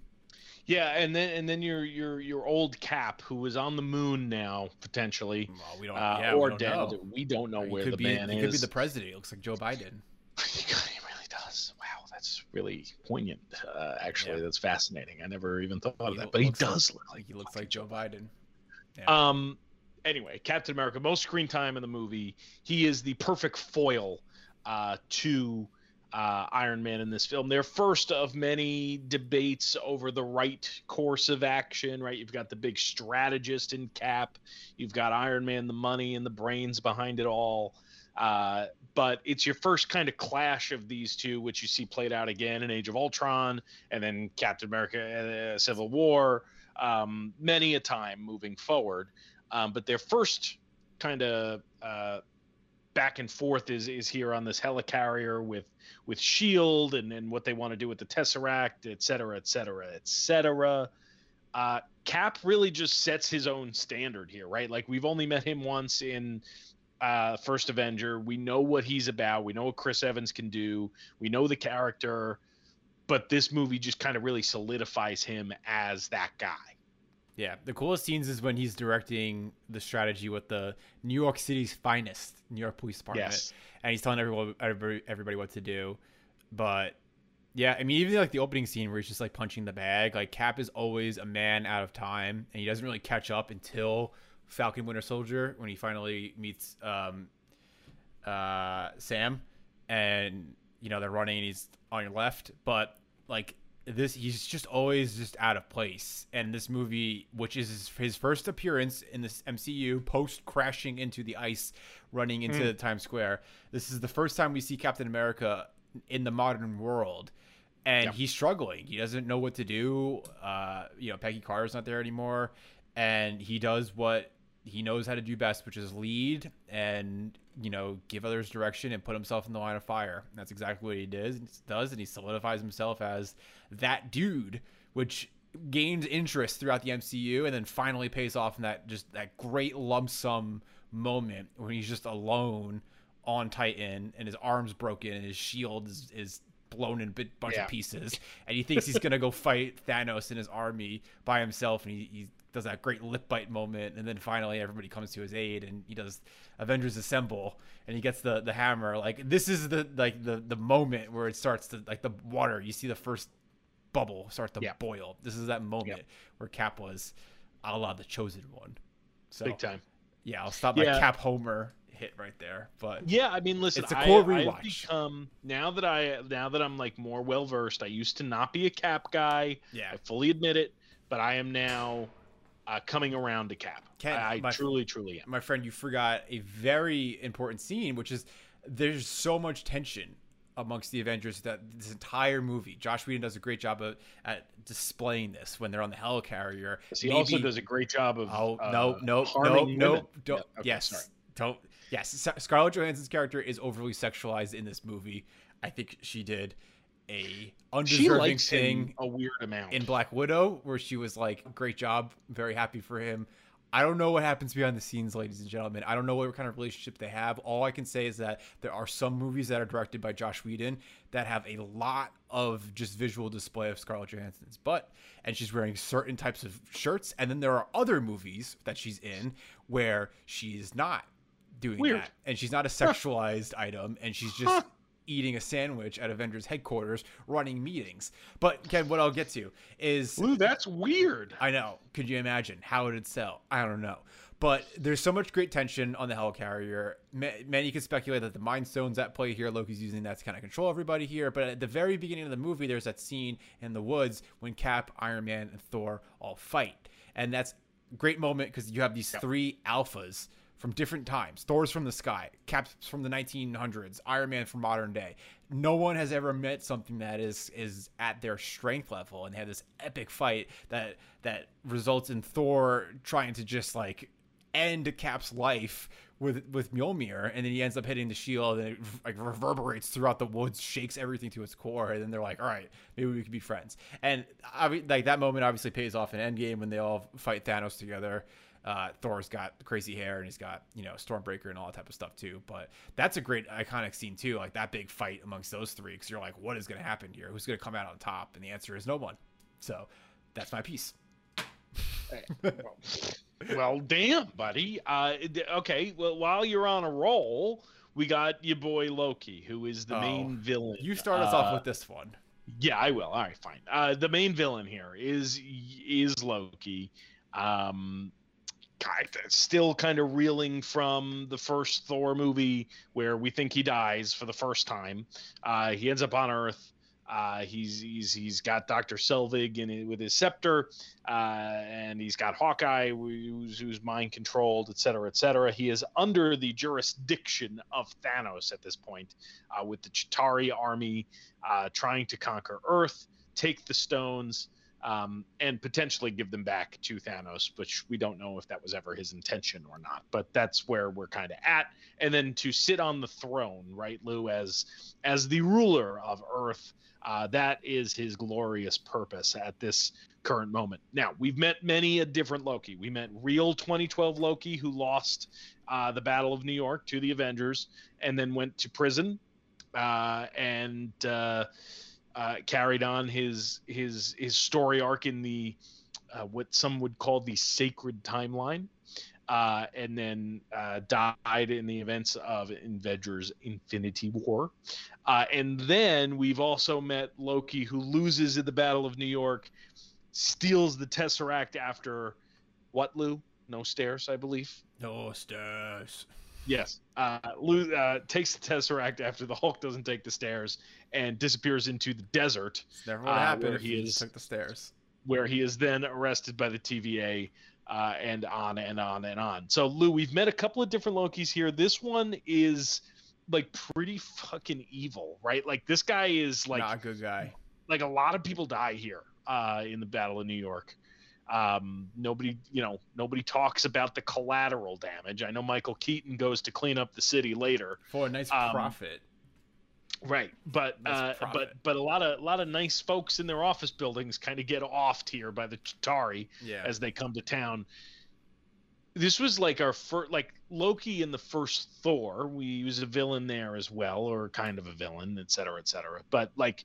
Yeah, and then and then your your your old Cap, who is on the moon now potentially, well, we don't, uh, yeah, or we dead. Know. We don't know where the be, man he is. He could be the president. He looks like Joe Biden. he really does. Wow, that's really poignant. Uh, actually, yeah. that's fascinating. I never even thought of that, but he does like, look like he looks like Joe Biden. Yeah. Um. Anyway, Captain America, most screen time in the movie. He is the perfect foil uh, to uh, Iron Man in this film. They're first of many debates over the right course of action, right? You've got the big strategist in Cap, you've got Iron Man, the money and the brains behind it all. Uh, but it's your first kind of clash of these two, which you see played out again in Age of Ultron and then Captain America uh, Civil War, um, many a time moving forward. Um, but their first kind of uh, back and forth is is here on this helicarrier with with Shield and and what they want to do with the Tesseract, et cetera, et cetera, et cetera. Uh, Cap really just sets his own standard here, right? Like we've only met him once in uh, First Avenger. We know what he's about. We know what Chris Evans can do. We know the character, but this movie just kind of really solidifies him as that guy. Yeah, the coolest scenes is when he's directing the strategy with the New York City's finest New York Police Department, yes. and he's telling everyone everybody, everybody what to do. But yeah, I mean, even like the opening scene where he's just like punching the bag, like Cap is always a man out of time, and he doesn't really catch up until Falcon Winter Soldier when he finally meets um, uh, Sam, and you know they're running and he's on your left, but like this he's just always just out of place. And this movie which is his first appearance in this mcu post crashing into the ice running into mm. times square this is the first time we see captain america in the modern world. And he's struggling. He doesn't know what to do. Uh, you know peggy carter's not there anymore. And he does what he knows how to do best which is lead and you know, give others direction and put himself in the line of fire. And that's exactly what he does, does, and he solidifies himself as that dude, which gains interest throughout the MCU, and then finally pays off in that just that great lump sum moment when he's just alone on Titan and his arms broken and his shield is, is blown in a bunch yeah. of pieces, and he thinks he's gonna go fight Thanos and his army by himself, and he, he does that great lip bite moment, and then finally everybody comes to his aid, and he does Avengers Assemble, and he gets the the hammer. Like this is the like the the moment where it starts to like the water. You see the first bubble start to yeah. boil. This is that moment yeah. where Cap was a la the chosen one. So, Big time. Yeah, I'll stop my Cap Homer hit right there. But yeah, I mean, listen, it's a cool I, rewatch. I've become now that I now that I'm like more well versed. I used to not be a Cap guy. Yeah, I fully admit it, but I am now uh, coming around to Cap. Ken, I, I truly, truly am. My friend, you forgot a very important scene, which is there's so much tension amongst the Avengers that this entire movie. Joss Whedon does a great job of at displaying this when they're on the helicarrier. He Maybe, also does a great job of oh uh, no no no no don't yeah, okay, yes sorry. don't yes Scarlett Johansson's character is overly sexualized in this movie. I think she did a undeserving thing a weird amount. in Black Widow, where she was like, "Great job, very happy for him." I don't know what happens behind the scenes, ladies and gentlemen. I don't know what kind of relationship they have. All I can say is that there are some movies that are directed by Joss Whedon that have a lot of just visual display of Scarlett Johansson's butt, and she's wearing certain types of shirts. And then there are other movies that she's in where she's not doing Weird. that, and she's not a sexualized item, and she's just Huh. eating a sandwich at Avengers headquarters, running meetings. But Ken, what I'll get to is Lou, that's weird. I know. Could you imagine how it would sell? I don't know. But there's so much great tension on the Helicarrier. Ma- Many can speculate that the Mind Stone's at play here. Loki's using that to kind of control everybody here. But at the very beginning of the movie, there's that scene in the woods when Cap, Iron Man, and Thor all fight. And that's a great moment because you have these three alphas from different times. Thor's from the sky, Cap's from the 1900s, Iron Man from modern day. No one has ever met something that is is at their strength level, and they have this epic fight that that results in Thor trying to just like end Cap's life with with Mjolnir, and then he ends up hitting the shield, and it like reverberates throughout the woods, shakes everything to its core, and then they're like, "All right, maybe we could be friends." And obvi- like that moment obviously pays off in Endgame when they all fight Thanos together. Uh, Thor's got crazy hair and he's got you know Stormbreaker and all that type of stuff too. But that's a great iconic scene too, like that big fight amongst those three. Because you're like, what is going to happen here? Who's going to come out on top? And the answer is no one. So that's my piece. well, well, damn, buddy. Uh, okay, well, while you're on a roll, we got your boy Loki, who is the Oh, main villain. You start us Uh, off with this one. Yeah, I will. All right, fine. Uh, the main villain here is is Loki. Um, still kind of reeling from the first Thor movie where we think he dies for the first time. Uh, he ends up on Earth. Uh, he's he's he's got Doctor Selvig in with his scepter, uh, and he's got Hawkeye, who's, who's mind controlled, et cetera, et cetera. He is under the jurisdiction of Thanos at this point, uh, with the Chitauri army uh, trying to conquer Earth, take the stones, um, and potentially give them back to Thanos, which we don't know if that was ever his intention or not. But that's where we're kind of at. And then to sit on the throne, right, Lou, as as the ruler of Earth, uh, that is his glorious purpose at this current moment. Now we've met many a different Loki. We met real 2012 Loki who lost uh, the Battle of New York to the Avengers and then went to prison uh, and uh, carried on his his his story arc in the uh, what some would call the sacred timeline, uh, and then uh, died in the events of Avengers: Infinity War. Uh, and then we've also met Loki, who loses at the Battle of New York, steals the Tesseract after what, Lou? No stairs, I believe. No stairs. Yes. Uh, Lou uh, takes the Tesseract after the Hulk doesn't take the stairs and disappears into the desert, It's never would Uh, happen where if he he is- took the stairs. where he is then arrested by the TVA uh, and on and on and on. So, Lou, we've met a couple of different Lokis here. This one is like pretty fucking evil, right? Like this guy is like Not a good guy. like a lot of people die here uh, in the Battle of New York. Um, nobody, you know, nobody talks about the collateral damage. I know Michael Keaton goes to clean up the city later, For a nice Um, profit. right? But Nice uh, but but a lot of a lot of nice folks in their office buildings kind of get offed here by the Chitauri Yeah. as they come to town. This was like our first, like Loki in the first Thor. We was a villain there as well, or kind of a villain, et cetera, et cetera. But like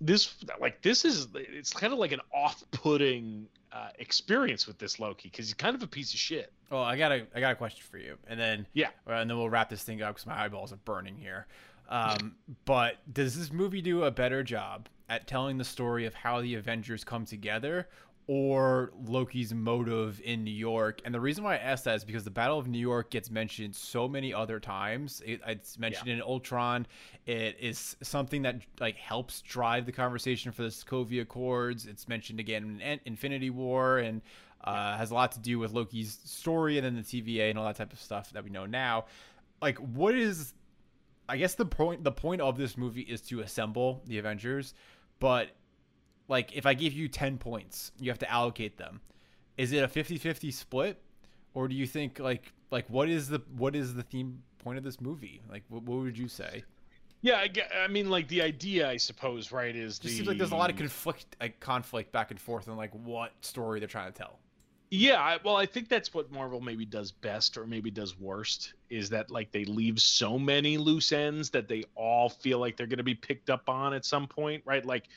this, like this is, it's kind of like an off-putting uh, experience with this Loki because he's kind of a piece of shit. Well, I got a I got a question for you, and then Yeah. uh, and then we'll wrap this thing up because my eyeballs are burning here. Um, but does this movie do a better job at telling the story of how the Avengers come together, or Loki's motive in New York? And the reason why I ask that is because the Battle of New York gets mentioned so many other times. It, it's mentioned in Ultron. It is something that like helps drive the conversation for the Sokovia Accords. It's mentioned again in Infinity War and uh, has a lot to do with Loki's story and then the TVA and all that type of stuff that we know now. Like, what is? I guess the point the point of this movie is to assemble the Avengers, but like if I give you 10 points, you have to allocate them. Is it a 50-50 split or do you think like like what is the what is the theme point of this movie? Like what, what would you say? Yeah, I, I mean, like the idea, I suppose, right? Is It the just seems like there's a lot of conflict, like conflict back and forth on like what story they're trying to tell. Yeah, I, well, I think that's what Marvel maybe does best, or maybe does worst, is that like they leave so many loose ends that they all feel like they're going to be picked up on at some point, right? Like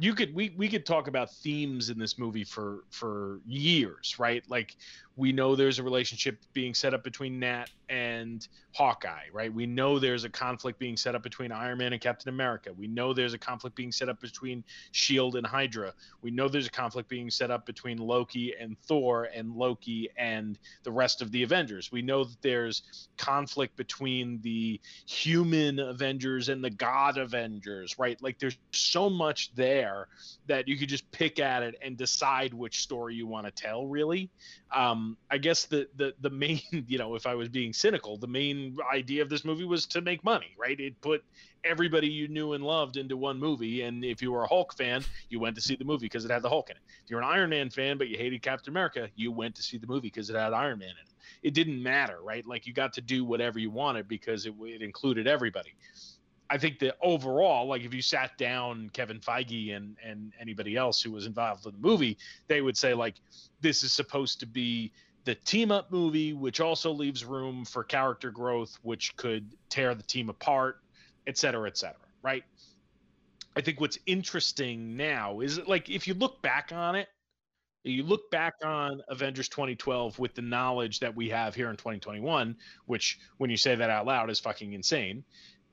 you could we we could talk about themes in this movie for for years, right? Like we know there's a relationship being set up between Nat and Hawkeye, right? We know there's a conflict being set up between Iron Man and Captain America. We know there's a conflict being set up between Shield and Hydra. We know there's a conflict being set up between Loki and Thor and Loki and the rest of the Avengers. We know that there's conflict between the human Avengers and the God Avengers, right? Like there's so much there that you could just pick at it and decide which story you want to tell, really. Um, Um, I guess the, the the main, you know, if I was being cynical, the main idea of this movie was to make money, right? It put everybody you knew and loved into one movie, and if you were a Hulk fan, you went to see the movie because it had the Hulk in it. If you're an Iron Man fan but you hated Captain America, you went to see the movie because it had Iron Man in it. It didn't matter, right? Like you got to do whatever you wanted because it, it included everybody. I think that overall, like if you sat down Kevin Feige and and anybody else who was involved in the movie, they would say like this is supposed to be the team up movie, which also leaves room for character growth, which could tear the team apart, et cetera, et cetera. Right. I think what's interesting now is like if you look back on it, you look back on Avengers 2012 with the knowledge that we have here in 2021, which when you say that out loud is fucking insane.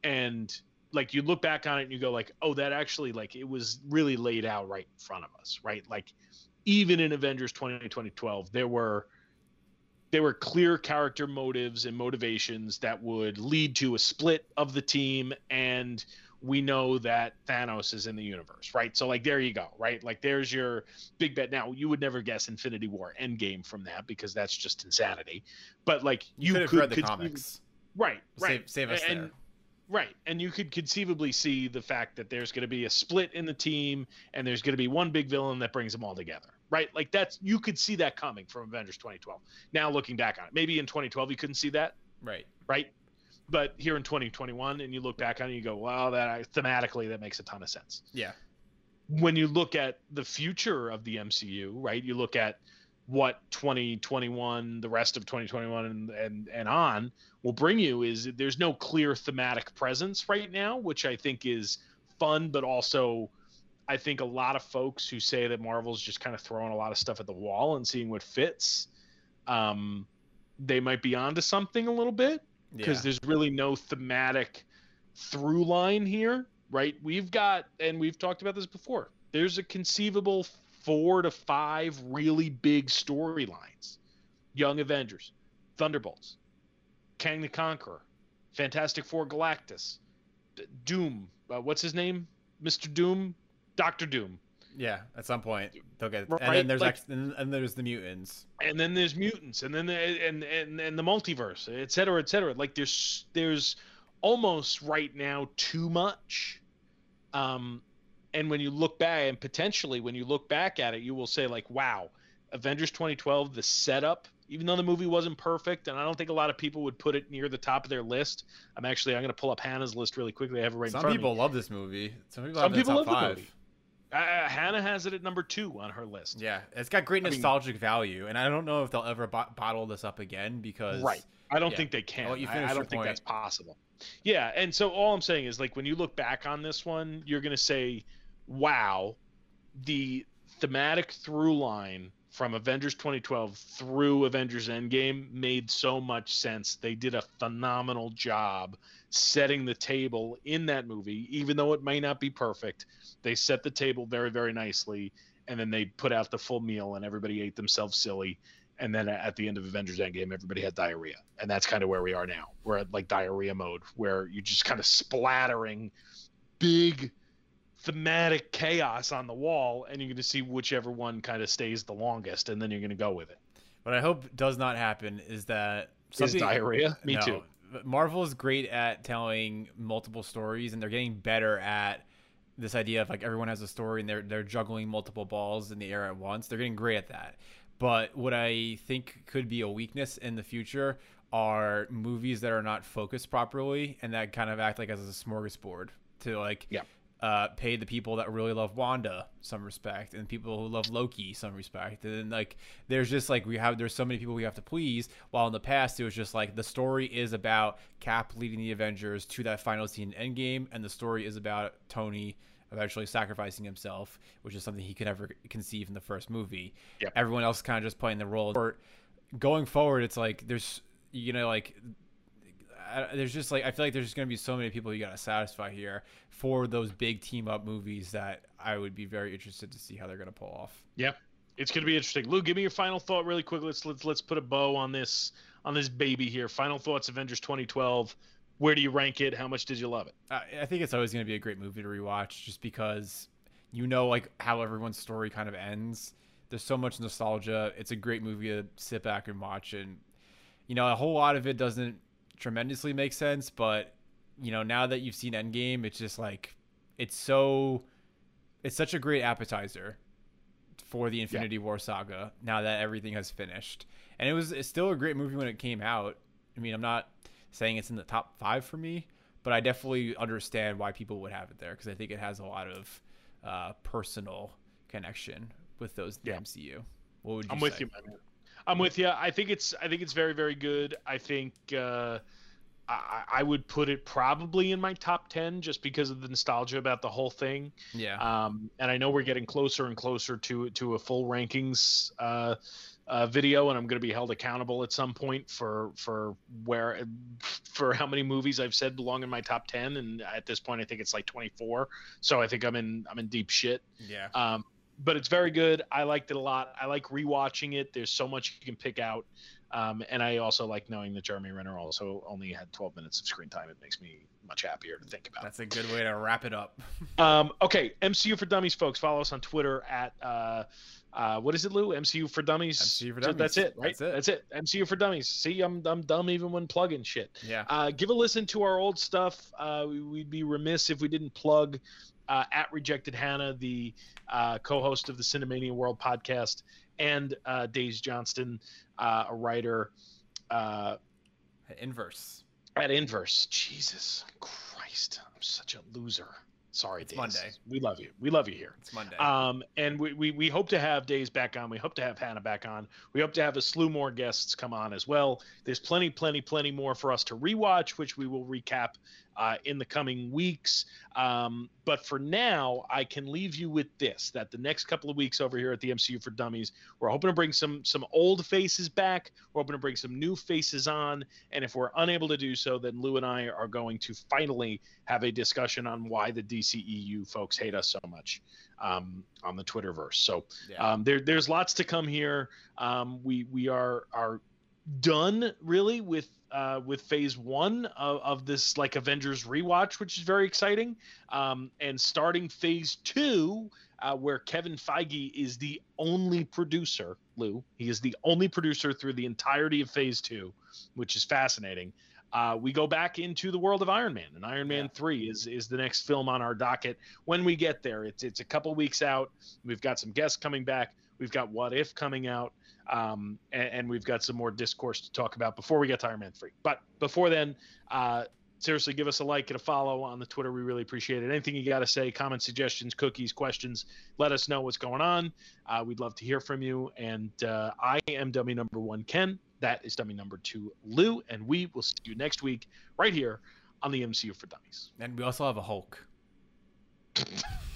And like you look back on it and you go like, oh, that actually like it was really laid out right in front of us, right? Like even in Avengers 20, 2012, there were there were clear character motives and motivations that would lead to a split of the team and we know that Thanos is in the universe, right? So like there you go, right? Like there's your big bet. Now you would never guess Infinity War Endgame from that because that's just insanity. But like You, you, could have could read the conceive- comics. right? Right. Save, save us and, there. Right. And you could conceivably see the fact that there's going to be a split in the team and there's going to be one big villain that brings them all together. Right? Like that's you could see that coming from Avengers 2012. Now looking back on it, maybe in 2012 you couldn't see that, Right. right? But here in 2021 and you look back on it, you go, "Wow, that uh, thematically that makes a ton of sense." Yeah. when you look at the future of the MCU, right? You look at what 2021, the rest of 2021 and and, and on will bring you is there's no clear thematic presence right now, which I think is fun, but also I think a lot of folks who say that Marvel's just kind of throwing a lot of stuff at the wall and seeing what fits, um, they might be onto something a little bit because Yeah. there's really no thematic through line here, right? We've got, and we've talked about this before. There's a conceivable four to five really big storylines: Young Avengers, Thunderbolts, Kang the Conqueror, Fantastic Four, Galactus, D- Doom. Uh, what's his name? Mr. Doom, Doctor Doom. Yeah. At some point they'll get. Right, And then there's like- ex- and, and there's the mutants. and then there's mutants and then the, and and and the multiverse et cetera et cetera like there's there's almost right now too much um and when you look back and potentially when you look back at it you will say like wow avengers 2012 the setup even though the movie wasn't perfect and i don't think a lot of people would put it near the top of their list i'm actually i'm going to pull up hannah's list really quickly i have it right in Some front people of me love this movie. Some people Some it people love the movie. uh, hannah has it at number two on her list Yeah, it's got great I mean- nostalgic value, and I don't know if they'll ever bo- bottle this up again because Right. I don't yeah. think they can. I- I, don't think point. that's possible. Yeah, and so all I'm saying is like when you look back on this one, you're gonna say, "Wow, the thematic through line from Avengers 2012 through Avengers Endgame made so much sense. They did a phenomenal job setting the table in that movie, even though it may not be perfect. They set the table very, very nicely, and then they put out the full meal, and everybody ate themselves silly and then at the end of Avengers Endgame, everybody had diarrhea, and that's kind of where we are now. We're at like diarrhea mode, where you're just kind of splattering big thematic chaos on the wall, and you're going to see whichever one kind of stays the longest, and then you're going to go with it. what I hope does not happen is that something diarrhea? Me No. too. Marvel is great at telling multiple stories, and they're getting better at this idea of like everyone has a story and they're they're juggling multiple balls in the air at once. They're getting great at that. But what I think could be a weakness in the future are movies that are not focused properly and that kind of act like as a smorgasbord to like Yeah. Uh, pay the people that really love Wanda some respect and people who love Loki some respect. And then like there's just like we have there's so many people we have to please. While in the past it was just like the story is about Cap leading the Avengers to that final scene in Endgame, and the story is about Tony eventually sacrificing himself, which is something he could never conceive in the first movie. Yep. Everyone else kind of just playing the role. Or going forward, it's like there's you know like I, there's just like I feel like there's just gonna be so many people you gotta satisfy here for those big team up movies that I would be very interested to see how they're gonna pull off. Yeah, it's going to be interesting. Lou, give me your final thought really quick. Let's let's let's put a bow on this on this baby here. Final thoughts, Avengers 2012. Where do you rank it? How much did you love it? I, I think it's always gonna be a great movie to rewatch just because you know like how everyone's story kind of ends. There's so much nostalgia. It's a great movie to sit back and watch, and you know a whole lot of it doesn't tremendously make sense, but you know now that you've seen Endgame, it's just like it's so it's such a great appetizer for the Infinity War saga now that everything has finished. And it was it's still a great movie when it came out. I mean, I'm not saying it's in the top 5 for me, but I definitely understand why people would have it there because I think it has a lot of uh, personal connection with those the MCU. What would you I'm with you, man. I'm with you. I think it's I think it's very very good. I think uh, I, I would put it probably in my top ten just because of the nostalgia about the whole thing. Yeah. Um, and I know we're getting closer and closer to to a full rankings uh, uh, video, and I'm going to be held accountable at some point for for where for how many movies I've said belong in my top ten. And at this point, I think it's like 24. So I think I'm in I'm in deep shit. yeah. Um, but it's very good. I liked it a lot. I like rewatching it. There's so much you can pick out. Um, and I also like knowing that Jeremy Renner also only had 12 minutes of screen time. It makes me much happier to think about. That's a good way to wrap it up. Um, okay, MCU for Dummies, folks. Follow us on Twitter at uh, uh, what is it, Lou? MCU for Dummies. MCU for So That's it, right? That's it. That's it. MCU for Dummies. See, I'm I'm dumb even when plugging shit. yeah. Uh, give a listen to our old stuff. Uh, we, we'd be remiss if we didn't plug uh, at Rejected Hannah, the uh, co-host of the Cinemania World podcast, and uh, Dais Johnston, uh, a writer uh, Inverse. at Inverse. Jesus Christ, I'm such a loser. Sorry, It's Dais. Monday. We love you. We love you here. It's Monday. Um, and we, we, we hope to have Dais back on. We hope to have Hannah back on. We hope to have a slew more guests come on as well. There's plenty, plenty, plenty more for us to rewatch, which we will recap uh, in the coming weeks. Um, but for now, I can leave you with this: that the next couple of weeks over here at the MCU for Dummies, we're hoping to bring some some old faces back. We're hoping to bring some new faces on. And if we're unable to do so, then Lou and I are going to finally have a discussion on why the DCEU folks hate us so much um, on the Twitterverse. So yeah. um, there, there's lots to come here. Um, we we are are done really with uh, with phase one of, of this like Avengers rewatch, which is very exciting. Um, and starting phase two, uh, where Kevin Feige is the only producer. Lou, he is the only producer through the entirety of phase two, which is fascinating. Uh, we go back into the world of Iron Man, and Iron Man Yeah. three is is the next film on our docket. When we get there, it's it's a couple weeks out. We've got some guests coming back. We've got What If coming out, um, and, and we've got some more discourse to talk about before we get to Iron Man three. But before then, uh, seriously, give us a like and a follow on the Twitter. We really appreciate it. Anything you got to say, comments, suggestions, cookies, questions, let us know what's going on. Uh, we'd love to hear from you. And uh, I am dummy number one, Ken. That is dummy number two, Lou. And we will see you next week right here on the MCU for Dummies. and we also have a Hulk.